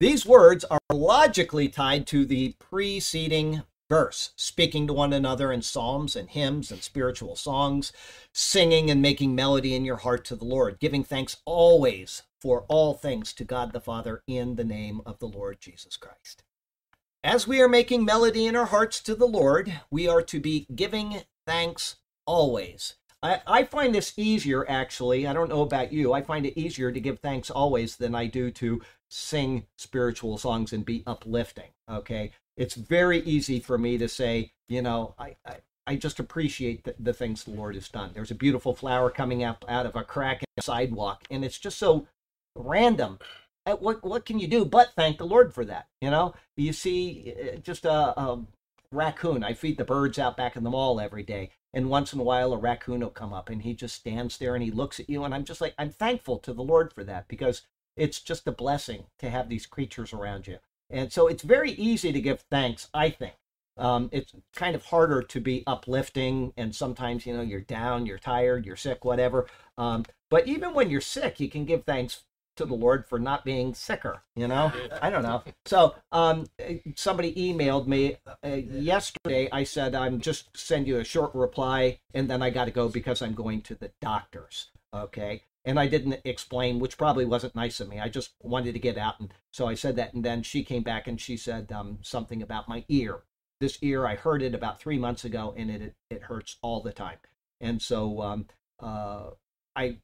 These words are logically tied to the preceding verse, speaking to one another in psalms and hymns and spiritual songs, singing and making melody in your heart to the Lord, giving thanks always for all things to God the Father in the name of the Lord Jesus Christ. As we are making melody in our hearts to the Lord, we are to be giving thanks always. I, I find this easier, actually. I don't know about you. I find it easier to give thanks always than I do to sing spiritual songs and be uplifting. Okay. It's very easy for me to say, you know, I, I, I just appreciate the, the things the Lord has done. There's a beautiful flower coming up out of a crack in the sidewalk, and it's just so random. Uh, What what can you do but thank the Lord for that? You know, you see uh, just a, a raccoon. I feed the birds out back in the mall every day, and once in a while a raccoon will come up and he just stands there and he looks at you, and I'm just like I'm thankful to the Lord for that because it's just a blessing to have these creatures around you. And so it's very easy to give thanks, I think. Um, it's kind of harder to be uplifting, and sometimes you know you're down, you're tired, you're sick, whatever. Um, but even when you're sick, you can give thanks to the Lord for not being sicker. You know, I don't know. So um, somebody emailed me uh, yesterday. I said I'm just send you a short reply, and then I got to go because I'm going to the doctors. Okay. And I didn't explain, which probably wasn't nice of me. I just wanted to get out, and so I said that. And then she came back and she said um, something about my ear. This ear, I heard it about three months ago, and it it hurts all the time. And so um, uh, I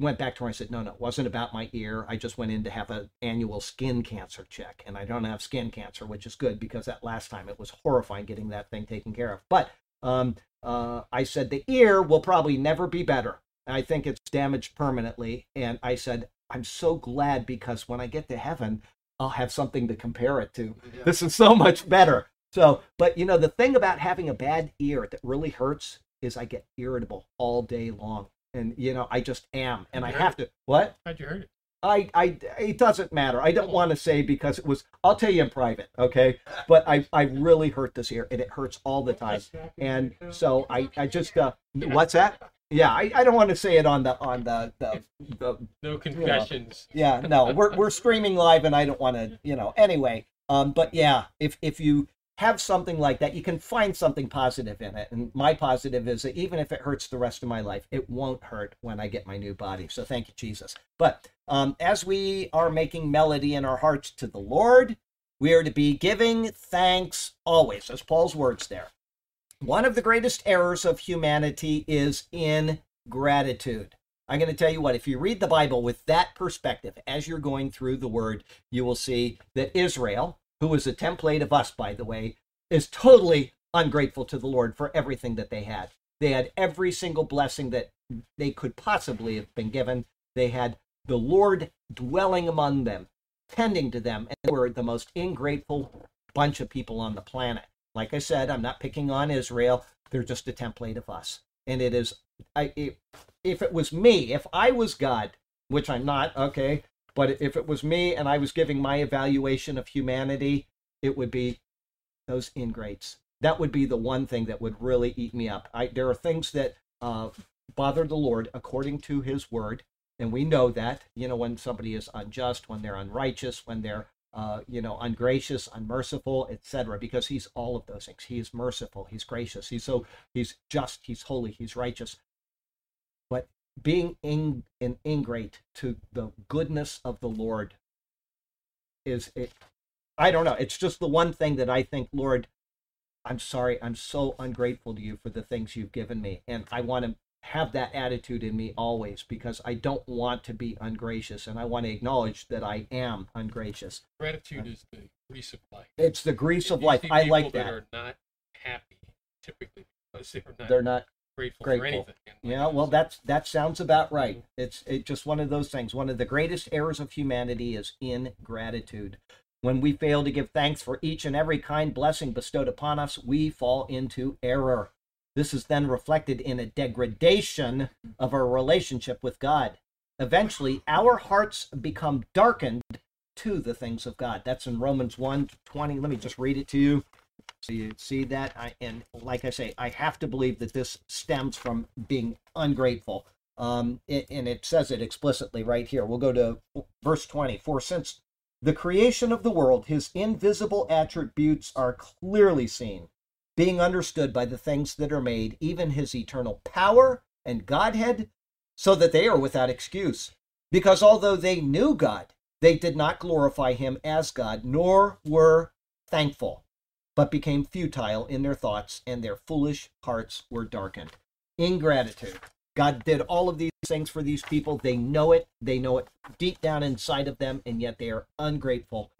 went back to her and said, no, no, it wasn't about my ear. I just went in to have an annual skin cancer check, and I don't have skin cancer, which is good because that last time it was horrifying getting that thing taken care of. But um, uh, I said the ear will probably never be better. I think it's damaged permanently. And I said, I'm so glad because when I get to heaven, I'll have something to compare it to. This is so much better. So, but you know, the thing about having a bad ear that really hurts is I get irritable all day long. And you know, I just am, and I have to. What? How'd you heard it? I, I, it doesn't matter. I don't want to say because it was. I'll tell you in private, okay? But I, I really hurt this ear, and it hurts all the time. And so I, I just, uh, what's that? Yeah, I, I don't want to say it on the, on the, the, the No confessions. yeah, no, we're we're streaming live, and I don't want to, you know. Anyway, um, but yeah, if if you have something like that, you can find something positive in it. And my positive is that even if it hurts the rest of my life, it won't hurt when I get my new body. So thank you, Jesus. But um, as we are making melody in our hearts to the Lord, we are to be giving thanks always. That's Paul's words there. One of the greatest errors of humanity is ingratitude. I'm going to tell you what, if you read the Bible with that perspective as you're going through the word, you will see that Israel, who is a template of us, by the way, is totally ungrateful to the Lord for everything that they had. They had every single blessing that they could possibly have been given. They had the Lord dwelling among them, tending to them, and they were the most ingrateful bunch of people on the planet. Like I said, I'm not picking on Israel. They're just a template of us. And it is, I, if, if it was me, if I was God, which I'm not, okay, but if it was me and I was giving my evaluation of humanity, it would be those ingrates. That would be the one thing that would really eat me up. I, there are things that uh, bother the Lord according to his word. And we know that, you know, when somebody is unjust, when they're unrighteous, when they're, uh, you know, ungracious, unmerciful, etc., because he's all of those things. He is merciful, he's gracious, he's so, he's just, he's holy, he's righteous. But being in, in, ingrate to the goodness of the Lord is, it, I don't know, it's just the one thing that I think, Lord, I'm sorry, I'm so ungrateful to you for the things you've given me. And I want to have that attitude in me always because I don't want to be ungracious and I want to acknowledge that I am ungracious. Gratitude is the grease of life. It's the grease of life. I like that that. are not happy typically because they're not They're not grateful, grateful. for anything. Yeah, well that's that sounds about right. It's it just one of those things. One of the greatest errors of humanity is ingratitude. When we fail to give thanks for each and every kind blessing bestowed upon us, we fall into error. This is then reflected in a degradation of our relationship with God. Eventually, our hearts become darkened to the things of God. That's in Romans 1 20. Let me just read it to you. So you see that, I, and like I say, I have to believe that this stems from being ungrateful. Um, it, and it says it explicitly right here. We'll go to verse 20. For since the creation of the world, his invisible attributes are clearly seen, being understood by the things that are made, even his eternal power and Godhead, so that they are without excuse. Because although they knew God, they did not glorify him as God, nor were thankful but became futile in their thoughts, and their foolish hearts were darkened. Ingratitude. God did all of these things for these people. They know it. They know it deep down inside of them, and yet they are ungrateful.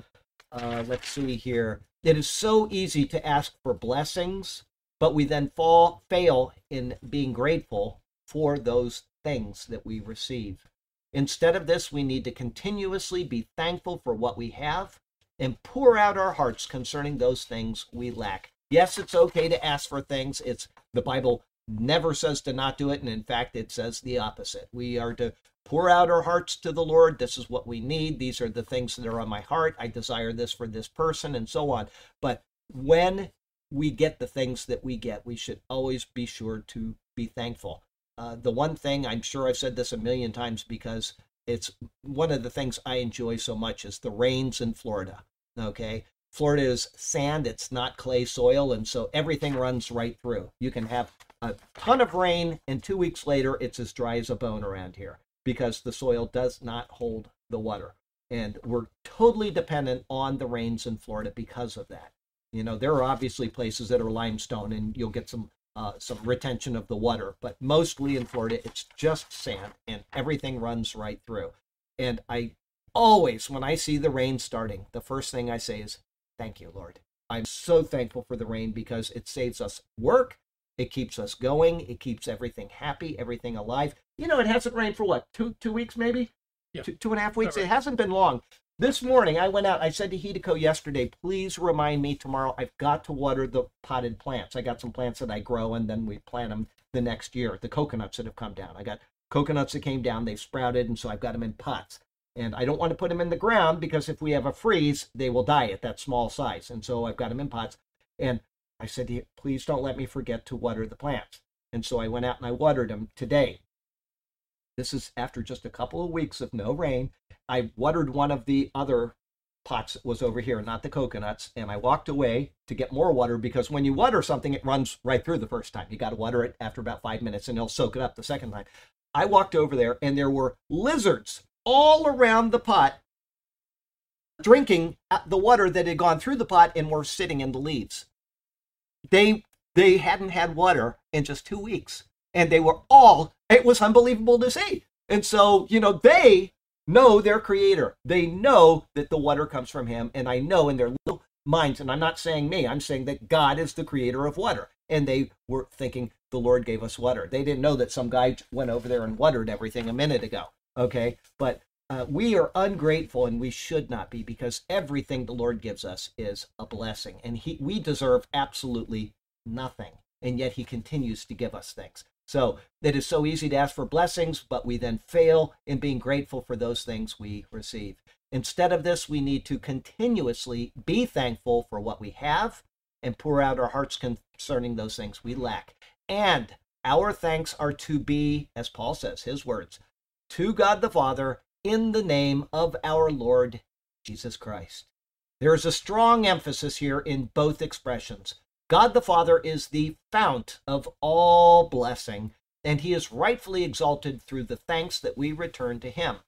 Uh, let's see here. It is so easy to ask for blessings, but we then fall fail in being grateful for those things that we receive. Instead of this, we need to continuously be thankful for what we have and pour out our hearts concerning those things we lack. Yes, it's okay to ask for things. It's the Bible never says to not do it, and in fact, it says the opposite. We are to pour out our hearts to the Lord. This is what we need. These are the things that are on my heart. I desire this for this person, and so on. But when we get the things that we get, we should always be sure to be thankful. Uh, the one thing I'm sure I've said this a million times because it's one of the things I enjoy so much is the rains in Florida. Okay. Florida is sand, it's not clay soil, and so everything runs right through. You can have a ton of rain, and two weeks later, it's as dry as a bone around here because the soil does not hold the water. And we're totally dependent on the rains in Florida because of that. You know, there are obviously places that are limestone, and you'll get some uh, some retention of the water, but mostly in Florida, it's just sand, and everything runs right through. And I always, when I see the rain starting, the first thing I say is, Thank you, Lord. I'm so thankful for the rain because it saves us work. It keeps us going. It keeps everything happy, everything alive. You know, it hasn't rained for what, two two weeks maybe? Yeah. Two, two and a half weeks. All It hasn't been long. This morning I went out, I said to Hideko yesterday, please remind me tomorrow I've got to water the potted plants. I got some plants that I grow and then we plant them the next year. The coconuts that have come down. I got coconuts that came down, they've sprouted, and so I've got them in pots. And I don't want to put them in the ground because if we have a freeze, they will die at that small size. And so I've got them in pots. And I said please don't let me forget to water the plants. And so I went out and I watered them today. This is after just a couple of weeks of no rain. I watered one of the other pots that was over here, not the coconuts, and I walked away to get more water because when you water something, it runs right through the first time. You got to water it after about five minutes and it'll soak it up the second time. I walked over there and there were lizards all around the pot drinking uh, the water that had gone through the pot and were sitting in the leaves. They they hadn't had water in just two weeks, and they were all. It was unbelievable to see. And so you know they know their creator. They know that the water comes from him, and I know in their little minds. And I'm not saying me. I'm saying that God is the creator of water, and they were thinking the Lord gave us water. They didn't know that some guy went over there and watered everything a minute ago. Okay, but uh, we are ungrateful and we should not be because everything the Lord gives us is a blessing and he we deserve absolutely nothing and yet he continues to give us things. So it is so easy to ask for blessings but we then fail in being grateful for those things we receive. Instead of this we need to continuously be thankful for what we have and pour out our hearts concerning those things we lack. And our thanks are to be as Paul says his words to God the Father in the name of our Lord Jesus Christ. There is a strong emphasis here in both expressions. God the Father is the fount of all blessing, and he is rightfully exalted through the thanks that we return to him.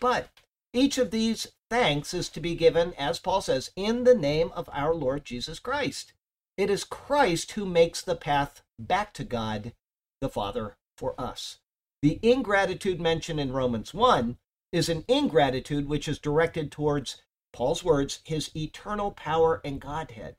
But each of these thanks is to be given, as Paul says, in the name of our Lord Jesus Christ. It is Christ who makes the path back to God the Father for us. The ingratitude mentioned in Romans 1 is an ingratitude which is directed towards Paul's words, his eternal power and Godhead.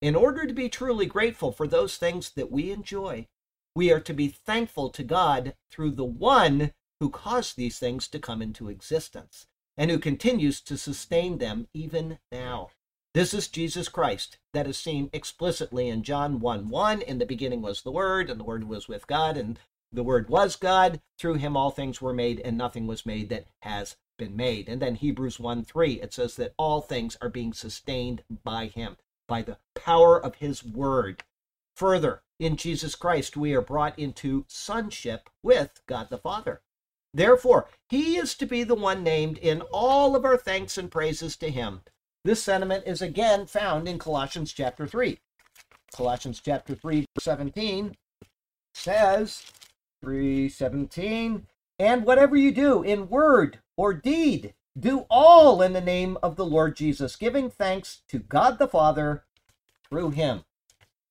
In order to be truly grateful for those things that we enjoy, we are to be thankful to God through the one who caused these things to come into existence and who continues to sustain them even now. This is Jesus Christ that is seen explicitly in John 1 1. In the beginning was the Word, and the Word was with God, and the Word was God. Through him all things were made, and nothing was made that has been made. And then Hebrews 1 3, it says that all things are being sustained by him, by the power of his Word. Further, in Jesus Christ, we are brought into sonship with God the Father. Therefore, he is to be the one named in all of our thanks and praises to him. This sentiment is again found in Colossians chapter 3. Colossians chapter 3, verse 17 says, 317, and whatever you do in word or deed, do all in the name of the Lord Jesus, giving thanks to God the Father through him.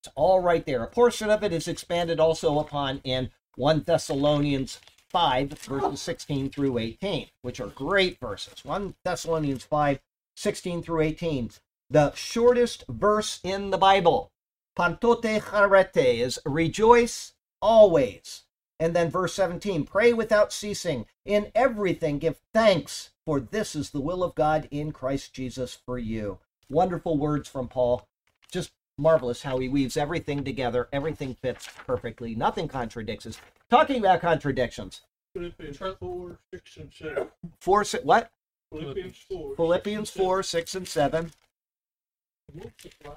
It's all right there. A portion of it is expanded also upon in 1 Thessalonians 5, verses 16 through 18, which are great verses. 1 Thessalonians 5, 16 through 18. The shortest verse in the Bible. Pantote chairete is rejoice always. And then verse 17, pray without ceasing. In everything give thanks, for this is the will of God in Christ Jesus for you. Wonderful words from Paul. Just marvelous how he weaves everything together. Everything fits perfectly. Nothing contradicts us. Talking about contradictions. Philippians four, six, and seven. Four, what? Philippians four. Philippians six, and 4, 6, and 7. seven. Multiply.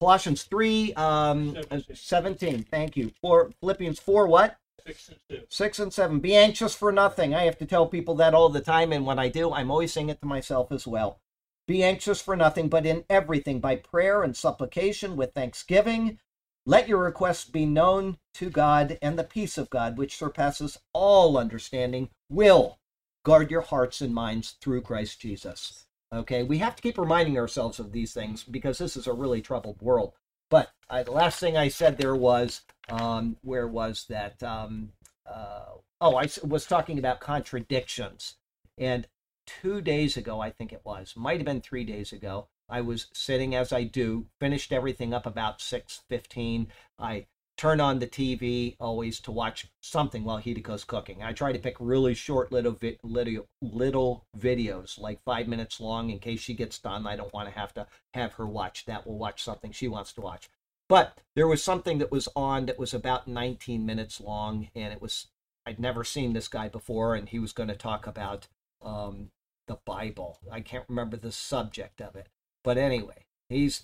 Colossians 3, um, uh, 17. 17. Thank you. For Philippians 4, what? Six and seven. 6 and 7. Be anxious for nothing. I have to tell people that all the time, and when I do, I'm always saying it to myself as well. Be anxious for nothing, but in everything, by prayer and supplication with thanksgiving, let your requests be known to God, and the peace of God, which surpasses all understanding, will guard your hearts and minds through Christ Jesus. Okay, we have to keep reminding ourselves of these things because this is a really troubled world. But uh, the last thing I said there was, um, where was that? Um, uh, oh, I was talking about contradictions. And two days ago, I think it was, might have been three days ago, I was sitting as I do, finished everything up about 6.15. I turn on the TV always to watch something while Hideko's cooking. I try to pick really short little, vi- little, little videos, like five minutes long, in case she gets done. I don't want to have to have her watch that. We'll watch something she wants to watch. But there was something that was on that was about 19 minutes long, and it was I'd never seen this guy before, and he was going to talk about um, the Bible. I can't remember the subject of it, but anyway, he's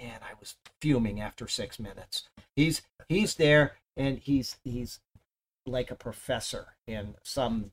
and I was fuming after six minutes. He's he's there, and he's he's like a professor in some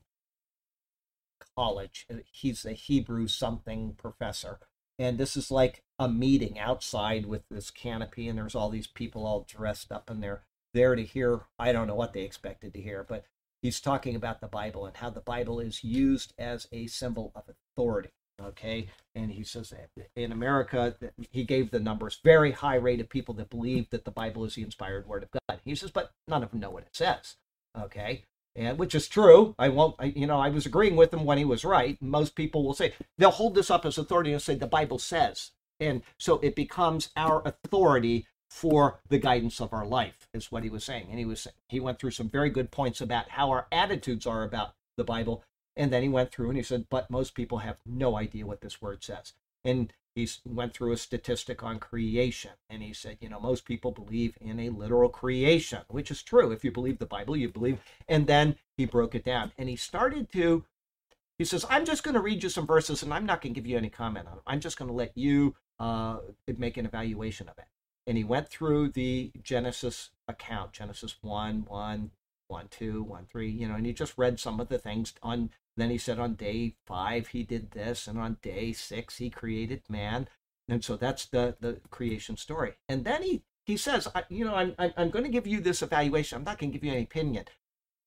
college. He's a Hebrew something professor, and this is like a meeting outside with this canopy, and there's all these people all dressed up, and they're there to hear. I don't know what they expected to hear, but he's talking about the Bible and how the Bible is used as a symbol of authority. Okay, and he says that in America, he gave the numbers very high rate of people that believe that the Bible is the inspired word of God. He says, but none of them know what it says. Okay, and which is true. I won't, I, you know, I was agreeing with him when he was right. Most people will say they'll hold this up as authority and say the Bible says, and so it becomes our authority for the guidance of our life, is what he was saying. And he was he went through some very good points about how our attitudes are about the Bible, and then he went through and he said, but most people have no idea what this word says. And he went through a statistic on creation, and he said, you know, most people believe in a literal creation, which is true. If you believe the Bible, you believe. And then he broke it down, and he started to. He says, I'm just going to read you some verses, and I'm not going to give you any comment on them. I'm just going to let you uh, make an evaluation of it and he went through the Genesis account, Genesis 1, 1, one, two, one, three, you know, and he just read some of the things on. Then he said on day five he did this, and on day six he created man, and so that's the the creation story. And then he he says, you know, I'm I'm, going to give you this evaluation. I'm not going to give you any opinion.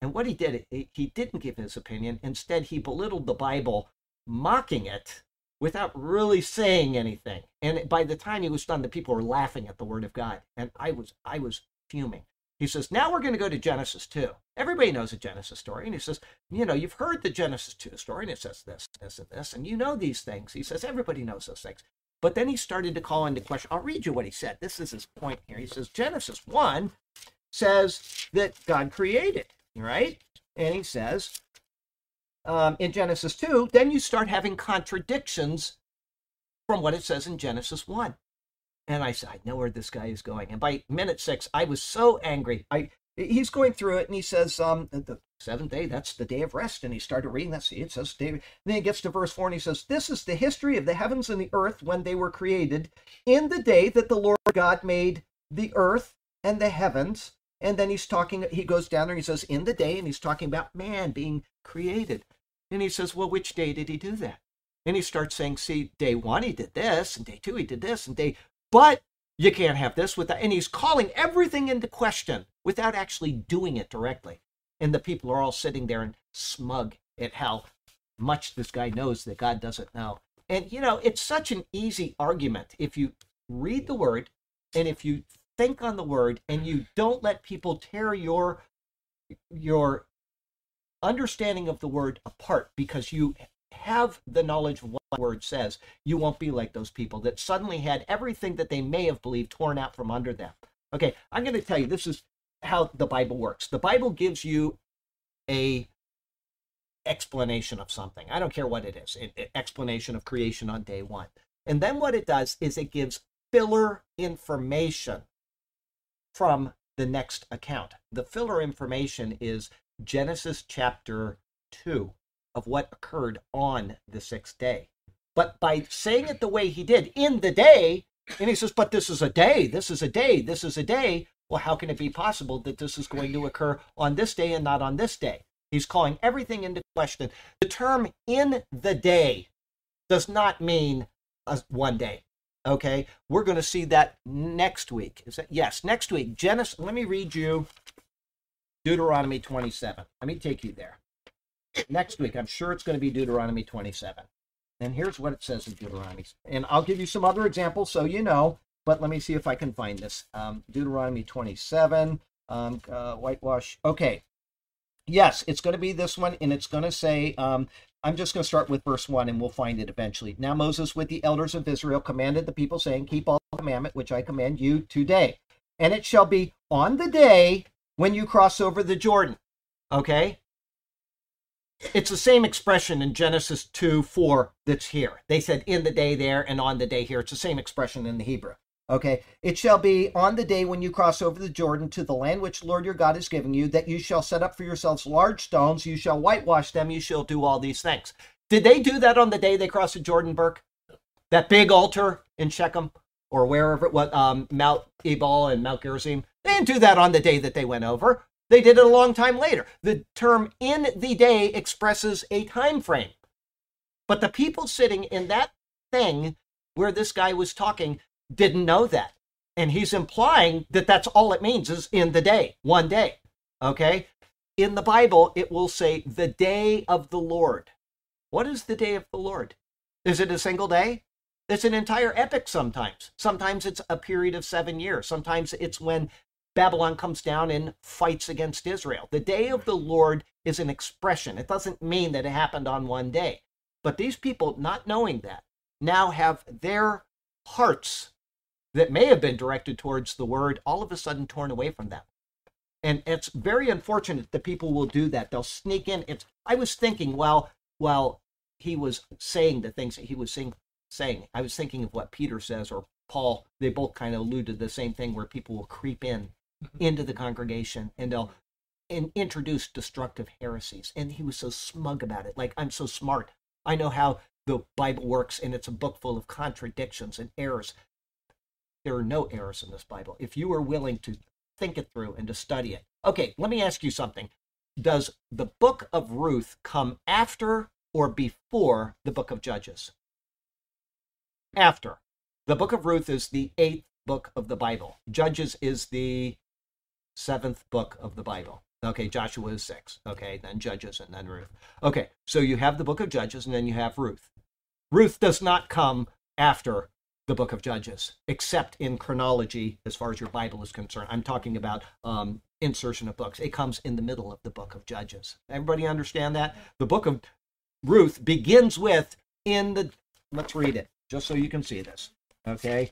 And what he did, he didn't give his opinion. Instead, he belittled the Bible, mocking it without really saying anything. And by the time he was done, the people were laughing at the word of God. And I was I was fuming. He says, now we're going to go to Genesis 2. Everybody knows a Genesis story. And he says, you know, you've heard the Genesis 2 story, and it says this, this, and this, and you know these things. He says, everybody knows those things. But then he started to call into question. I'll read you what he said. This is his point here. He says, Genesis 1 says that God created, right? And he says, um, in Genesis 2, then you start having contradictions from what it says in Genesis 1. And I said, I know where this guy is going. And by minute six, I was so angry. I he's going through it and he says, um, the seventh day, that's the day of rest. And he started reading that. See, it says David. Then he gets to verse four and he says, This is the history of the heavens and the earth when they were created in the day that the Lord God made the earth and the heavens. And then he's talking, he goes down there and he says, In the day, and he's talking about man being created. And he says, Well, which day did he do that? And he starts saying, See, day one he did this, and day two he did this, and day but you can't have this without, and he's calling everything into question without actually doing it directly. And the people are all sitting there and smug at how much this guy knows that God doesn't know. And you know, it's such an easy argument if you read the word and if you think on the word and you don't let people tear your your understanding of the word apart because you have the knowledge of what the word says, you won't be like those people that suddenly had everything that they may have believed torn out from under them. Okay, I'm going to tell you this is how the Bible works. The Bible gives you a explanation of something. I don't care what it is. An explanation of creation on day 1. And then what it does is it gives filler information from the next account. The filler information is Genesis chapter 2 of what occurred on the sixth day. But by saying it the way he did, in the day, and he says, but this is a day, this is a day, this is a day. Well, how can it be possible that this is going to occur on this day and not on this day? He's calling everything into question. The term in the day does not mean a, one day. Okay, we're going to see that next week. Is that yes? Next week, Genesis. Let me read you Deuteronomy 27. Let me take you there next week. I'm sure it's going to be Deuteronomy 27. And here's what it says in Deuteronomy. And I'll give you some other examples so you know, but let me see if I can find this. Um, Deuteronomy 27, um, uh, whitewash. Okay. Yes, it's going to be this one, and it's going to say, um, I'm just going to start with verse 1 and we'll find it eventually. Now Moses with the elders of Israel commanded the people, saying, Keep all the commandment which I command you today. And it shall be on the day when you cross over the Jordan. Okay? It's the same expression in Genesis 2 4 that's here. They said in the day there and on the day here. It's the same expression in the Hebrew. Okay. It shall be on the day when you cross over the Jordan to the land which Lord your God is giving you, that you shall set up for yourselves large stones, you shall whitewash them, you shall do all these things. Did they do that on the day they crossed the Jordan, Burke? That big altar in Shechem or wherever it was, um, Mount Ebal and Mount Gerizim? They didn't do that on the day that they went over. They did it a long time later. The term in the day expresses a time frame. But the people sitting in that thing where this guy was talking didn't know that. And he's implying that that's all it means is in the day, one day. Okay? In the Bible, it will say the day of the Lord. What is the day of the Lord? Is it a single day? It's an entire epic sometimes. Sometimes it's a period of seven years. Sometimes it's when Babylon comes down and fights against Israel. The day of the Lord is an expression. It doesn't mean that it happened on one day. But these people, not knowing that, now have their hearts that may have been directed towards the word all of a sudden torn away from them. And it's very unfortunate that people will do that. They'll sneak in. It's I was thinking while while he was saying the things that he was saying saying, I was thinking of what Peter says or Paul, they both kind of allude to the same thing where people will creep in into the congregation and they'll and introduce destructive heresies. And he was so smug about it. Like, I'm so smart. I know how the Bible works, and it's a book full of contradictions and errors. There are no errors in this Bible. If you are willing to think it through and to study it, Okay, let me ask you something. Does the book of Ruth come after or before the book of Judges? After. The book of Ruth is the eighth book of the Bible. Judges is the seventh book of the Bible. Okay, Joshua is six. Okay, then Judges and then Ruth. Okay, so you have the book of Judges and then you have Ruth. Ruth does not come after the book of Judges, except in chronology as far as your Bible is concerned. I'm talking about um, insertion of books. It comes in the middle of the book of Judges. Everybody understand that? The book of Ruth begins with in the, let's read it just so you can see this. Okay.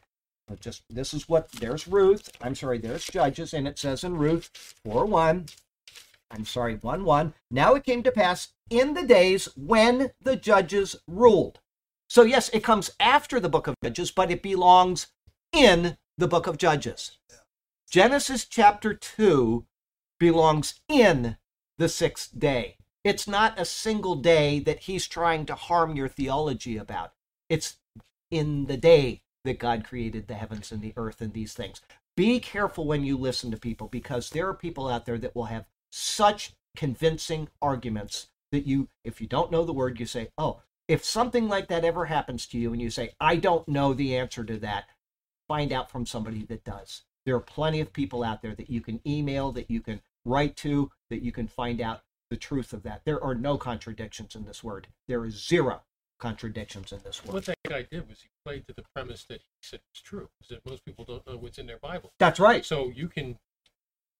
Just this is what there's Ruth. I'm sorry, there's Judges, and it says in Ruth 4 1. I'm sorry, 1 1. Now it came to pass in the days when the judges ruled. So, yes, it comes after the book of Judges, but it belongs in the book of Judges. Genesis chapter 2 belongs in the sixth day. It's not a single day that he's trying to harm your theology about. It's in the day that God created the heavens and the earth and these things. Be careful when you listen to people because there are people out there that will have such convincing arguments that you, if you don't know the word, you say, oh, if something like that ever happens to you and you say, I don't know the answer to that, find out from somebody that does. There are plenty of people out there that you can email, that you can write to, that you can find out the truth of that. There are no contradictions in this word. There is zero contradictions in this world. What that guy did was he played to the premise that he said was true, is that most people don't know what's in their Bible. That's right. So you can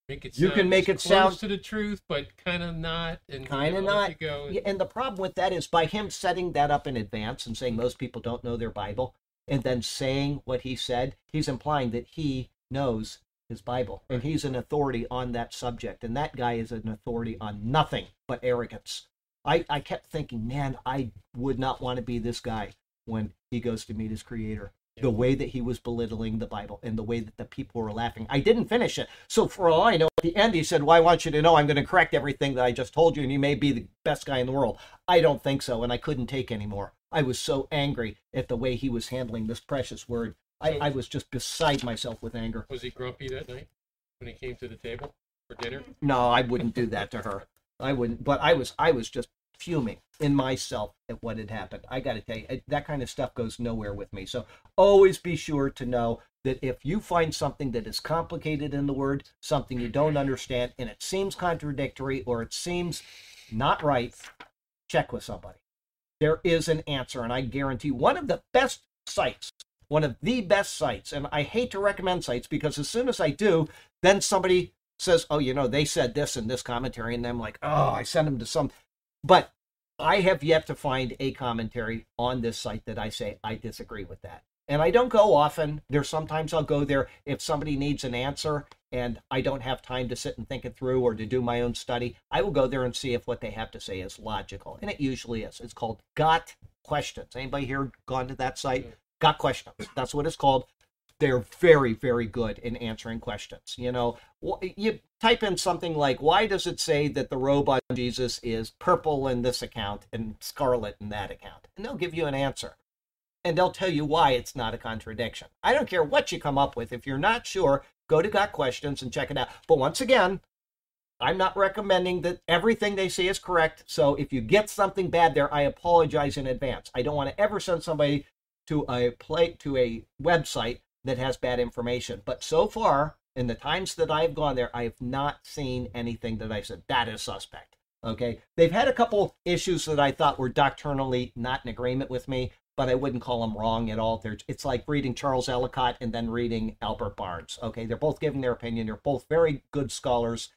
make it You can make it close sound- to the truth, but kind of not, and Kind of you know, off not. Yeah, and the problem with that is by him setting that up in advance and saying most people don't know their Bible and then saying what he said, he's implying that he knows his Bible and he's an authority on that subject. And that guy is an authority on nothing but arrogance. I, I kept thinking, man, I would not want to be this guy when he goes to meet his creator. The way that he was belittling the Bible and the way that the people were laughing. I didn't finish it. So, for all I know, at the end, he said, Well, I want you to know I'm going to correct everything that I just told you, and you may be the best guy in the world. I don't think so. And I couldn't take anymore. I was so angry at the way he was handling this precious word. I, I was just beside myself with anger. Was he grumpy that night when he came to the table for dinner? No, I wouldn't do that to her. I wouldn't. But I was, I was just fuming in myself at what had happened. I got to tell you, that kind of stuff goes nowhere with me. So always be sure to know that if you find something that is complicated in the word, something you don't understand, and it seems contradictory or it seems not right, check with somebody. There is an answer, and I guarantee one of the best sites, one of the best sites, and I hate to recommend sites because as soon as I do, then somebody says, "Oh, you know, they said this in this commentary," and I'm like, "Oh, I sent them to some." But I have yet to find a commentary on this site that I say I disagree with that. And I don't go often. There's sometimes I'll go there if somebody needs an answer and I don't have time to sit and think it through or to do my own study. I will go there and see if what they have to say is logical. And it usually is. It's called Got Questions. Anybody here gone to that site? Mm. Got Questions. That's what it's called they're very very good in answering questions you know? You type in something like why does it say that the robe on jesus is purple in this account and scarlet in that account? And they'll give you an answer. And they'll tell you why it's not a contradiction. I don't care what you come up with. If you're not sure go to got questions and check it out. But once again I'm not recommending that everything they say is correct. So if you get something bad there, I apologize in advance. I don't want to ever send somebody to a play to a website that has bad information. But so far, in the times that I've gone there, I have not seen anything that I said that is suspect. Okay, they've had a couple issues that I thought were doctrinally not in agreement with me, but I wouldn't call them wrong at all. They're, it's like reading Charles Ellicott and then reading Albert Barnes. Okay, they're both giving their opinion. They're both very good scholars.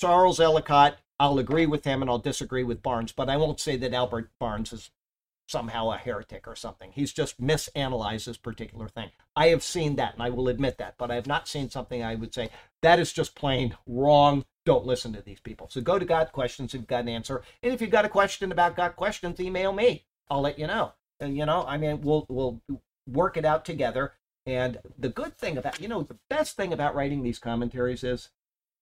Charles Ellicott, I'll agree with him and I'll disagree with Barnes, but I won't say that Albert Barnes is somehow a heretic or something. He's just misanalyzed this particular thing. I have seen that and I will admit that, but I have not seen something I would say that is just plain wrong. Don't listen to these people. So go to Got Questions if you've got an answer. And if you've got a question about Got Questions, email me. I'll let you know. And you know, I mean, we'll we'll work it out together. And the good thing about, you know, the best thing about writing these commentaries is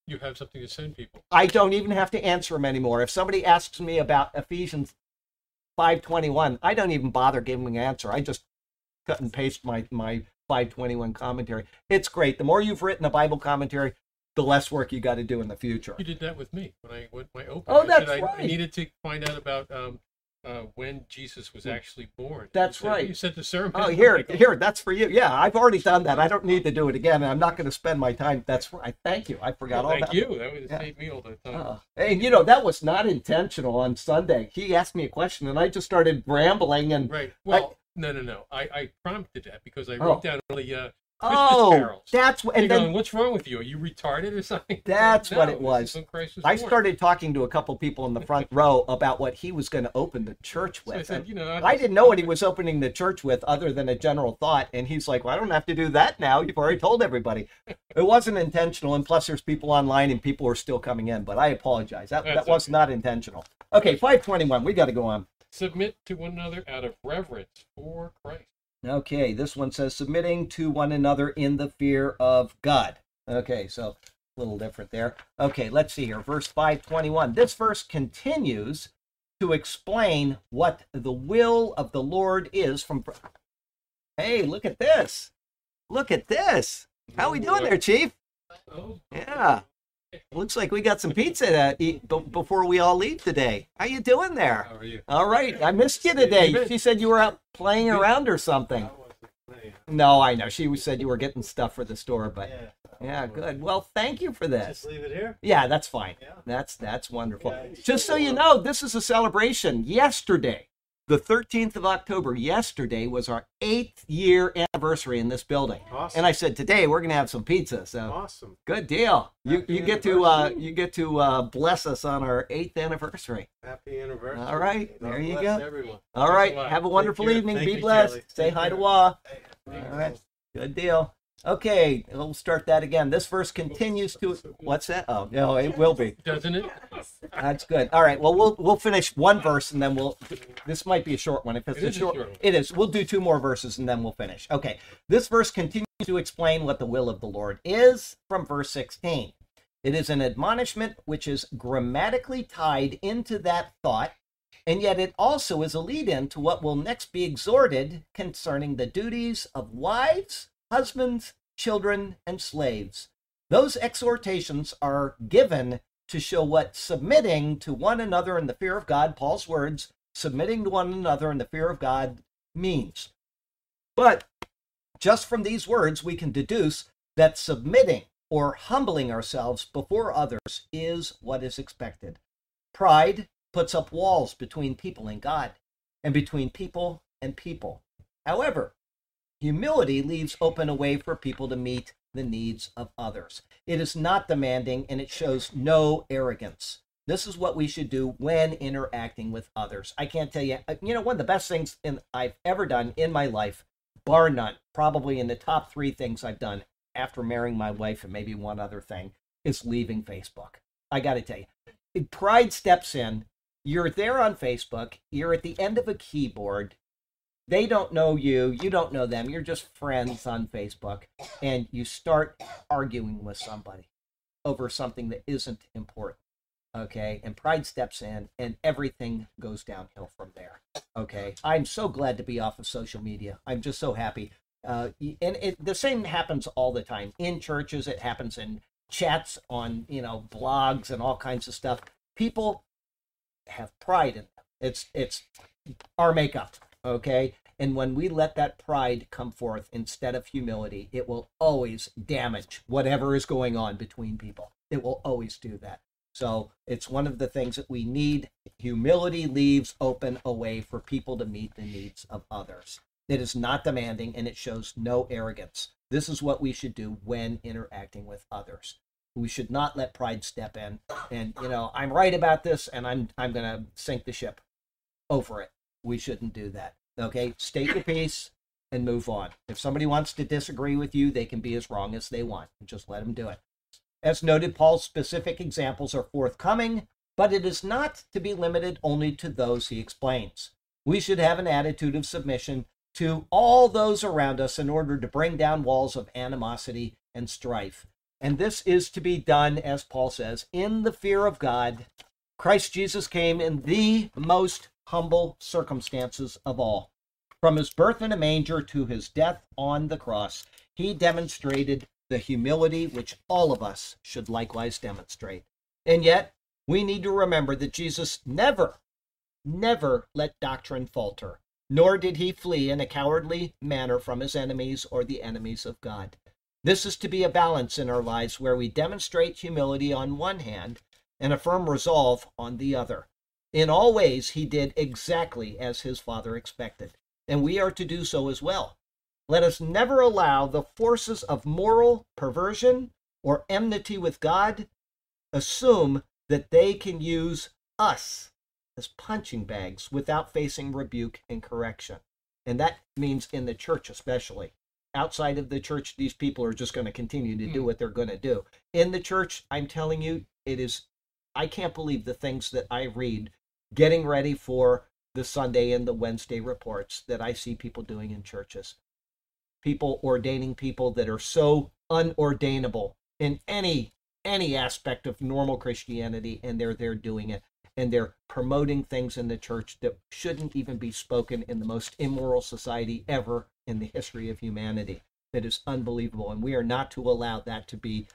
You have something to send people. I don't even have to answer them anymore. If somebody asks me about Ephesians 521, I don't even bother giving an answer. I just cut and paste my, my 521 commentary. It's great. The more you've written a Bible commentary, the less work you got to do in the future. You did that with me when I went my open. Oh, I that's said I, right. I needed to find out about um, uh, when Jesus was actually born. That's You said- right. You said the sermon. Oh, here, here, that's for you. Yeah, I've already done that. I don't need to do it again. and I'm not going to spend my time. That's right. Thank you. I forgot all that. Thank you. That would Yeah. save me all the time. Uh, and you know that was not intentional on Sunday. He asked me a question, and I just started rambling. And Right. Well, no, no, no. I, I prompted that because I Oh. wrote down really. uh, oh, carols. that's what. and going, then what's wrong with you? Are you retarded or something? That's No, what it was. is when Christ was I born. started talking to a couple people in the front row about what he was going to open the church So I with. said, you know, I didn't know what he was opening the church with, other than a general thought. And he's like, "Well, I don't have to do that now. You've already told everybody." It wasn't intentional, and plus, there's people online, and people are still coming in. But I apologize. That that was okay. not intentional. Okay, five twenty-one. We got to go on. submit to one another out of reverence for Christ. Okay, this one says submitting to one another in the fear of God. Okay, so a little different there. Okay, let's see here. Verse 521. This verse continues to explain what the will of the Lord is from. Hey, look at this. Look at this. How are we doing there, Chief? Yeah. Looks like we got some pizza to eat b- before we all leave today. How you doing there? how are you? All right. I missed you today. She said you were out playing around or something. No, I know. She said you were getting stuff for the store, but yeah, good. Well, thank you for this. Just leave it here. Yeah, that's fine. Yeah. That's that's wonderful. Yeah. Just so you know, this is a celebration. Yesterday, the 13th of October, yesterday was our eighth year anniversary in this building. Awesome. And I said today we're gonna have some pizza. So awesome. good deal. You you get to uh you get to uh bless us on our eighth anniversary. Happy anniversary. All right, God there you go. Everyone. All a Have a wonderful evening. Be you, blessed. Kelly. Say hi to. Wah. All All right. Good deal. Okay, we'll start that again. This verse continues to what's that? Oh no, it will be. Doesn't it? That's good. All right. Well, we'll we'll finish one verse and then we'll. This might be a short one. If it's It a is a short, short it is. We'll do two more verses and then we'll finish. Okay. This verse continues to explain what the will of the Lord is from verse sixteen. It is an admonishment which is grammatically tied into that thought, and yet it also is a lead in to what will next be exhorted concerning the duties of wives, husbands, children, and slaves. Those exhortations are given to show what submitting to one another in the fear of God, Paul's words, submitting to one another in the fear of God means. But just from these words, we can deduce that submitting or humbling ourselves before others is what is expected. Pride puts up walls between people and God, and between people and people. However, humility leaves open a way for people to meet the needs of others. It is not demanding and it shows no arrogance. This is what we should do when interacting with others. I can't tell you, uh, you know, one of the best things in, I've ever done in my life, bar none, probably in the top three things I've done after marrying my wife and maybe one other thing, is leaving Facebook. I got to tell you, pride steps in. You're there on Facebook, you're at the end of a keyboard, they don't know you you don't know them you're just friends on facebook and you start arguing with somebody over something that isn't important okay? And pride steps in and everything goes downhill from there okay? I'm so glad to be off of social media. I'm just so happy. Uh, and it, the same happens all the time. In churches it happens in chats on you know blogs and all kinds of stuff. People have pride in them. It's it's our makeup okay? And when we let that pride come forth instead of humility it will always damage whatever is going on between people. It will always do that. So it's one of the things that we need. Humility leaves open a way for people to meet the needs of others. It is not demanding and it shows no arrogance. This is what we should do when interacting with others. We should not let pride step in and you know i'm right about this and i'm i'm going to sink the ship. Over it we shouldn't do that. Okay, state your piece and move on. If somebody wants to disagree with you, they can be as wrong as they want. Just let them do it. As noted, Paul's specific examples are forthcoming, but it is not to be limited only to those he explains. We should have an attitude of submission to all those around us in order to bring down walls of animosity and strife. And this is to be done, as Paul says, in the fear of God. Christ Jesus came in the most humble circumstances of all. From his birth in a manger to his death on the cross, he demonstrated the humility which all of us should likewise demonstrate. And yet, we need to remember that Jesus never, never let doctrine falter, nor did he flee in a cowardly manner from his enemies or the enemies of God. This is to be a balance in our lives where we demonstrate humility on one hand and a firm resolve on the other. In all ways, he did exactly as his Father expected, and we are to do so as well. Let us never allow the forces of moral perversion or enmity with God assume that they can use us as punching bags without facing rebuke and correction. And that means in the church, especially. Outside of the church, these people are just going to continue to do Hmm. what they're going to do. In the church, I'm telling you, it is, I can't believe the things that I read getting ready for the Sunday and the Wednesday reports that I see people doing in churches. People ordaining people that are so unordainable in any any aspect of normal Christianity, and they're there doing it, and they're promoting things in the church that shouldn't even be spoken in the most immoral society ever in the history of humanity. That is unbelievable, and we are not to allow that to be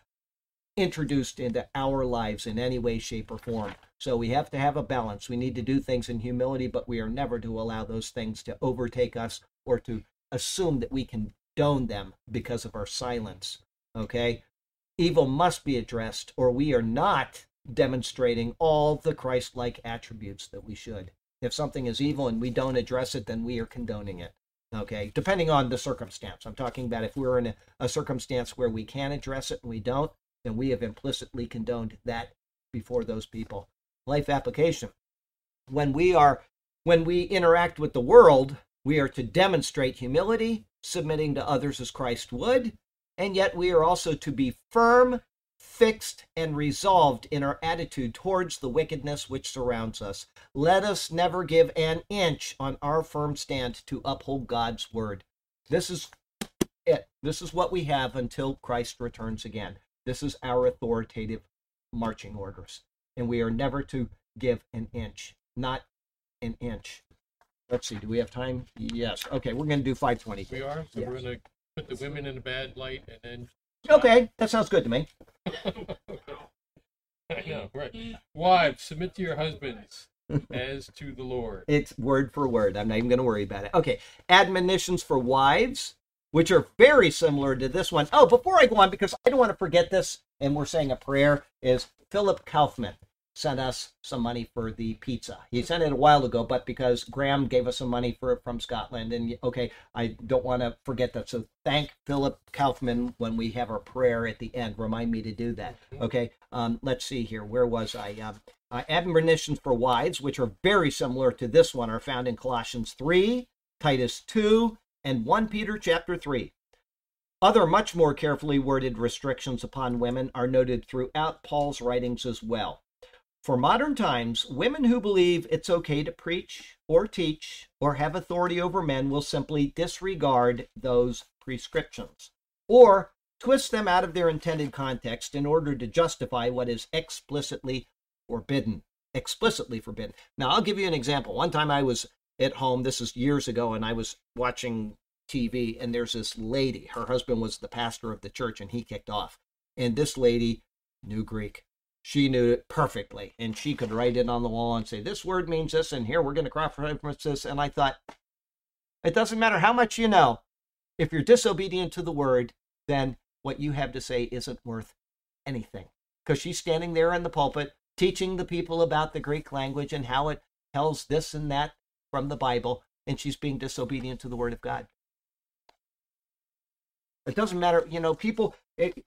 introduced into our lives in any way, shape, or form. So we have to have a balance. We need to do things in humility, but we are never to allow those things to overtake us or to assume that we condone them because of our silence. Okay? Evil must be addressed, or we are not demonstrating all the Christ like attributes that we should. If something is evil and we don't address it, then we are condoning it. Okay? Depending on the circumstance. I'm talking about if we're in a, a circumstance where we can address it and we don't, then we have implicitly condoned that before those people. Life application. When we are when we interact with the world, we are to demonstrate humility, submitting to others as Christ would, and yet we are also to be firm, fixed, and resolved in our attitude towards the wickedness which surrounds us. Let us never give an inch on our firm stand to uphold God's word. This is it. This is what we have until Christ returns again. This is our authoritative marching orders. And we are never to give an inch, not an inch. Let's see, do we have time? Yes. Okay, we're going to do 520. We are. So we're going to put the women in a bad light and then. Okay, that sounds good to me. I know, right. Wives, submit to your husbands as to the Lord. It's word for word. I'm not even going to worry about it. Okay, admonitions for wives, which are very similar to this one. Oh, before I go on, because I don't want to forget this, and we're saying a prayer, is Philip Kaufman sent us some money for the pizza. He sent it a while ago, but because Graham gave us some money for it from Scotland, and okay, I don't want to forget that. So thank Philip Kaufman when we have our prayer at the end. Remind me to do that. Okay, um, let's see here. Where was I? Um, uh, admonitions for wives, which are very similar to this one, are found in Colossians 3, Titus 2, and 1 Peter chapter 3. Other much more carefully worded restrictions upon women are noted throughout Paul's writings as well. For modern times, women who believe it's okay to preach or teach or have authority over men will simply disregard those prescriptions or twist them out of their intended context in order to justify what is explicitly forbidden. Explicitly forbidden. Now, I'll give you an example. One time I was at home, this is years ago, and I was watching TV, and there's this lady. Her husband was the pastor of the church, and he kicked off. And this lady knew Greek. She knew it perfectly, and she could write it on the wall and say, This word means this, and here we're going to cross reference this. And I thought, it doesn't matter how much you know. If you're disobedient to the word, then what you have to say isn't worth anything. Because she's standing there in the pulpit teaching the people about the Greek language and how it tells this and that from the Bible, and she's being disobedient to the word of God. It doesn't matter, you know, people it,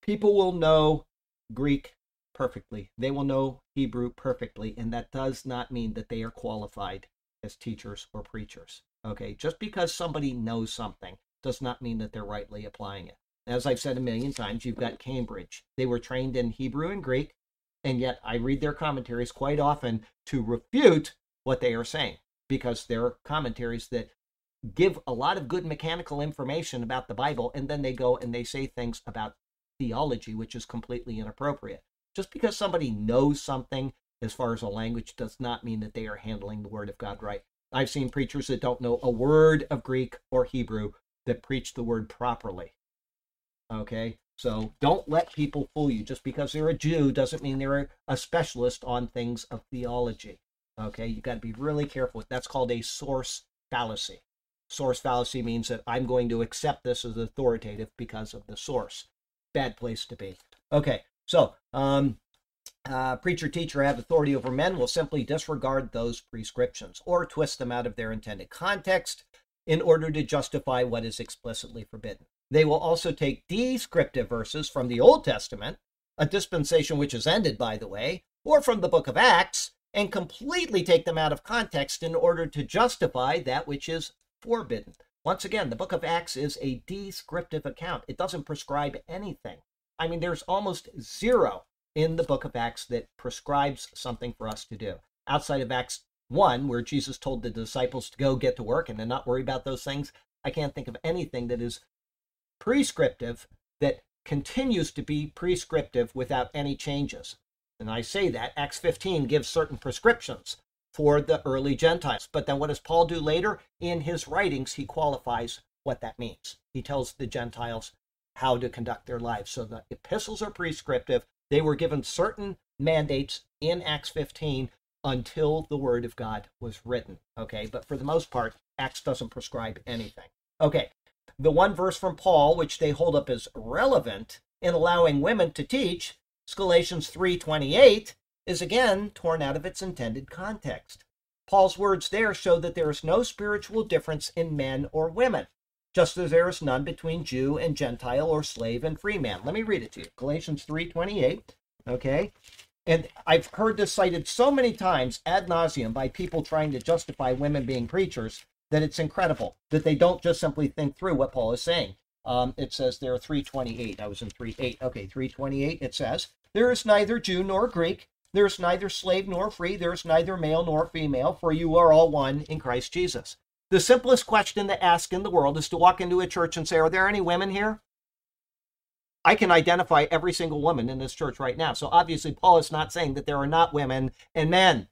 people will know Greek perfectly. They will know Hebrew perfectly, and that does not mean that they are qualified as teachers or preachers. Okay, just because somebody knows something does not mean that they're rightly applying it. As I've said a million times, you've got Cambridge. They were trained in Hebrew and Greek, and yet I read their commentaries quite often to refute what they are saying because they're commentaries that give a lot of good mechanical information about the Bible, and then they go and they say things about theology, which is completely inappropriate. Just because somebody knows something as far as a language does not mean that they are handling the Word of God right. I've seen preachers that don't know a word of Greek or Hebrew that preach the word properly. Okay, so don't let people fool you. Just because they're a Jew doesn't mean they're a specialist on things of theology. Okay, you've got to be really careful. That's called a source fallacy. Source fallacy means that I'm going to accept this as authoritative because of the source. Bad place to be. Okay, so um, uh, preacher teacher have authority over men will simply disregard those prescriptions or twist them out of their intended context in order to justify what is explicitly forbidden. They will also take descriptive verses from the Old Testament, a dispensation which is ended, by the way, or from the book of Acts, and completely take them out of context in order to justify that which is forbidden. Once again, the book of Acts is a descriptive account, it doesn't prescribe anything. I mean, there's almost zero in the book of Acts that prescribes something for us to do. Outside of Acts 1, where Jesus told the disciples to go get to work and then not worry about those things, I can't think of anything that is prescriptive that continues to be prescriptive without any changes. And I say that Acts 15 gives certain prescriptions for the early Gentiles. But then what does Paul do later? In his writings, he qualifies what that means. He tells the Gentiles how to conduct their lives. So the epistles are prescriptive. They were given certain mandates in Acts 15 until the word of God was written. Okay, but for the most part, Acts doesn't prescribe anything. Okay, the one verse from Paul, which they hold up as relevant in allowing women to teach, Galatians 3:28, is again torn out of its intended context. Paul's words there show that there is no spiritual difference in men or women, just as there is none between Jew and Gentile or slave and free man. Let me read it to you. Galatians 3:28, okay? And I've heard this cited so many times ad nauseum by people trying to justify women being preachers that it's incredible that they don't just simply think through what Paul is saying. Um, it says there are 328. I was in 38. Okay, 328. It says, There is neither Jew nor Greek. There is neither slave nor free. There is neither male nor female, for you are all one in Christ Jesus. The simplest question to ask in the world is to walk into a church and say, Are there any women here? I can identify every single woman in this church right now. So obviously, Paul is not saying that there are not women and men.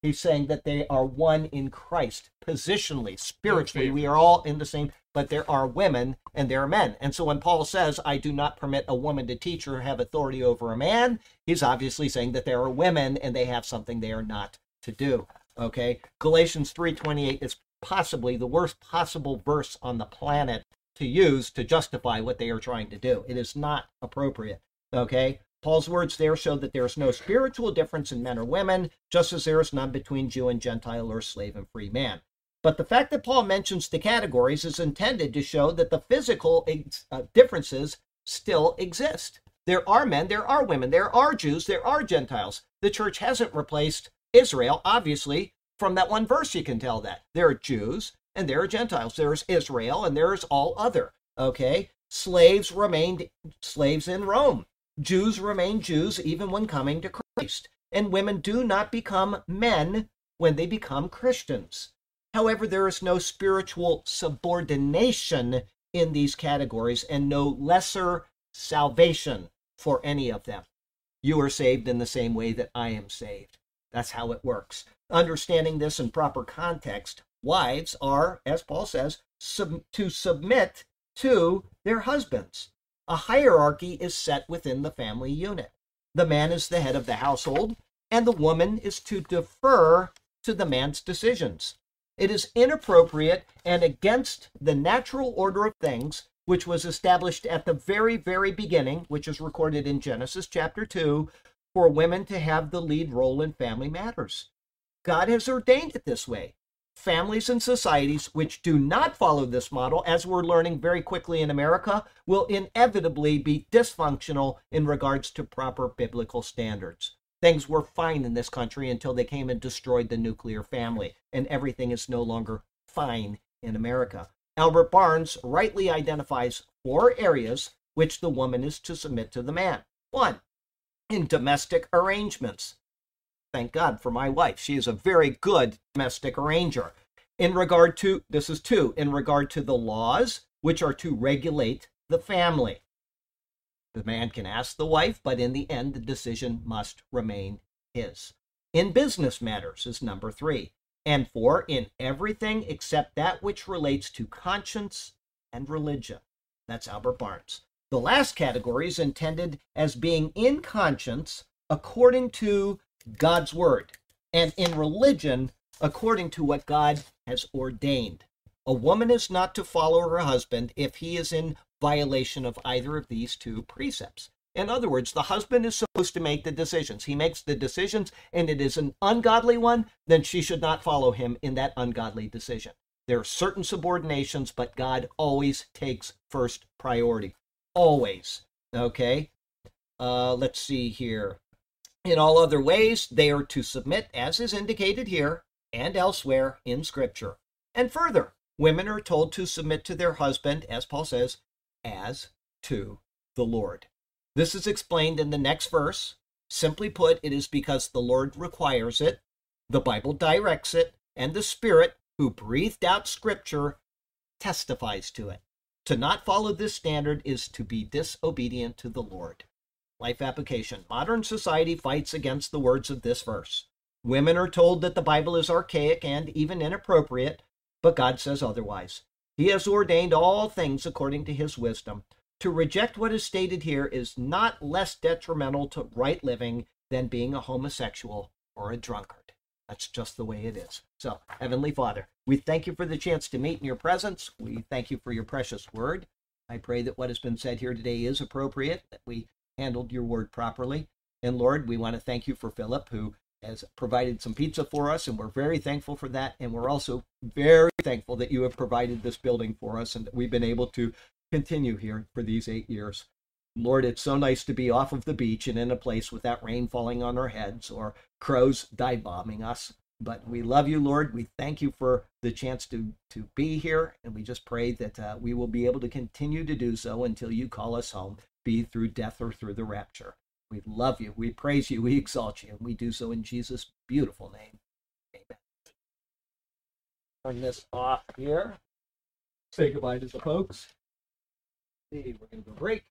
He's saying that they are one in Christ, positionally, spiritually. We are all in the same, but there are women and there are men. And so when Paul says, I do not permit a woman to teach or have authority over a man, he's obviously saying that there are women and they have something they are not to do. Okay? Galatians 3:28 is possibly the worst possible verse on the planet to use to justify what they are trying to do. It is not appropriate. Okay? Paul's words there show that there is no spiritual difference in men or women, just as there is none between Jew and Gentile or slave and free man. But the fact that Paul mentions the categories is intended to show that the physical uh, differences still exist. There are men, there are women, there are Jews, there are Gentiles. The church hasn't replaced Israel, obviously. From that one verse, you can tell that. There are Jews and there are Gentiles. There's Israel and there is all other. Okay? Slaves remained slaves in Rome. Jews remain Jews even when coming to Christ, and women do not become men when they become Christians. However, there is no spiritual subordination in these categories and no lesser salvation for any of them. You are saved in the same way that I am saved. That's how it works. Understanding this in proper context, wives are, as Paul says, sub- to submit to their husbands. A hierarchy is set within the family unit. The man is the head of the household, and the woman is to defer to the man's decisions. It is inappropriate and against the natural order of things, which was established at the very, very beginning, which is recorded in Genesis chapter 2, for women to have the lead role in family matters. God has ordained it this way families and societies which do not follow this model, as we're learning very quickly in America, will inevitably be dysfunctional in regards to proper biblical standards. Things were fine in this country until they came and destroyed the nuclear family, and everything is no longer fine in America. Albert Barnes rightly identifies four areas which the woman is to submit to the man. One, in domestic arrangements. Thank God for my wife. She is a very good domestic arranger. In regard to, this is two, in regard to the laws which are to regulate the family. The man can ask the wife, but in the end, the decision must remain his. In business matters is number three. And four, in everything except that which relates to conscience and religion. That's Albert Barnes. The last category is intended as being in conscience according to God's word, and in religion according to what God has ordained. A woman is not to follow her husband if he is in violation of either of these two precepts. In other words, the husband is supposed to make the decisions. He makes the decisions, and it is an ungodly one, then she should not follow him in that ungodly decision. There are certain subordinations, but God always takes first priority. Always. Okay? Uh, let's see here. In all other ways, they are to submit, as is indicated here and elsewhere in Scripture. And further, women are told to submit to their husband, as Paul says, as to the Lord. This is explained in the next verse. Simply put, it is because the Lord requires it, the Bible directs it, and the Spirit, who breathed out Scripture, testifies to it. To not follow this standard is to be disobedient to the Lord. Life application Modern society fights against the words of this verse. Women are told that the Bible is archaic and even inappropriate, but God says otherwise. He has ordained all things according to his wisdom. To reject what is stated here is not less detrimental to right living than being a homosexual or a drunkard. That's just the way it is. So, Heavenly Father, we thank you for the chance to meet in your presence. We thank you for your precious word. I pray that what has been said here today is appropriate, that we handled your word properly. And Lord, we want to thank you for Philip, who has provided some pizza for us, and we're very thankful for that. And we're also very thankful that you have provided this building for us and that we've been able to continue here for these eight years. Lord, it's so nice to be off of the beach and in a place without rain falling on our heads or crows dive bombing us. But we love you, Lord. We thank you for the chance to, to be here. And we just pray that uh, we will be able to continue to do so until you call us home, be through death or through the rapture. We love you. We praise you. We exalt you. And we do so in Jesus' beautiful name. Amen. Turn this off here. Say goodbye to the folks. We're going to go break.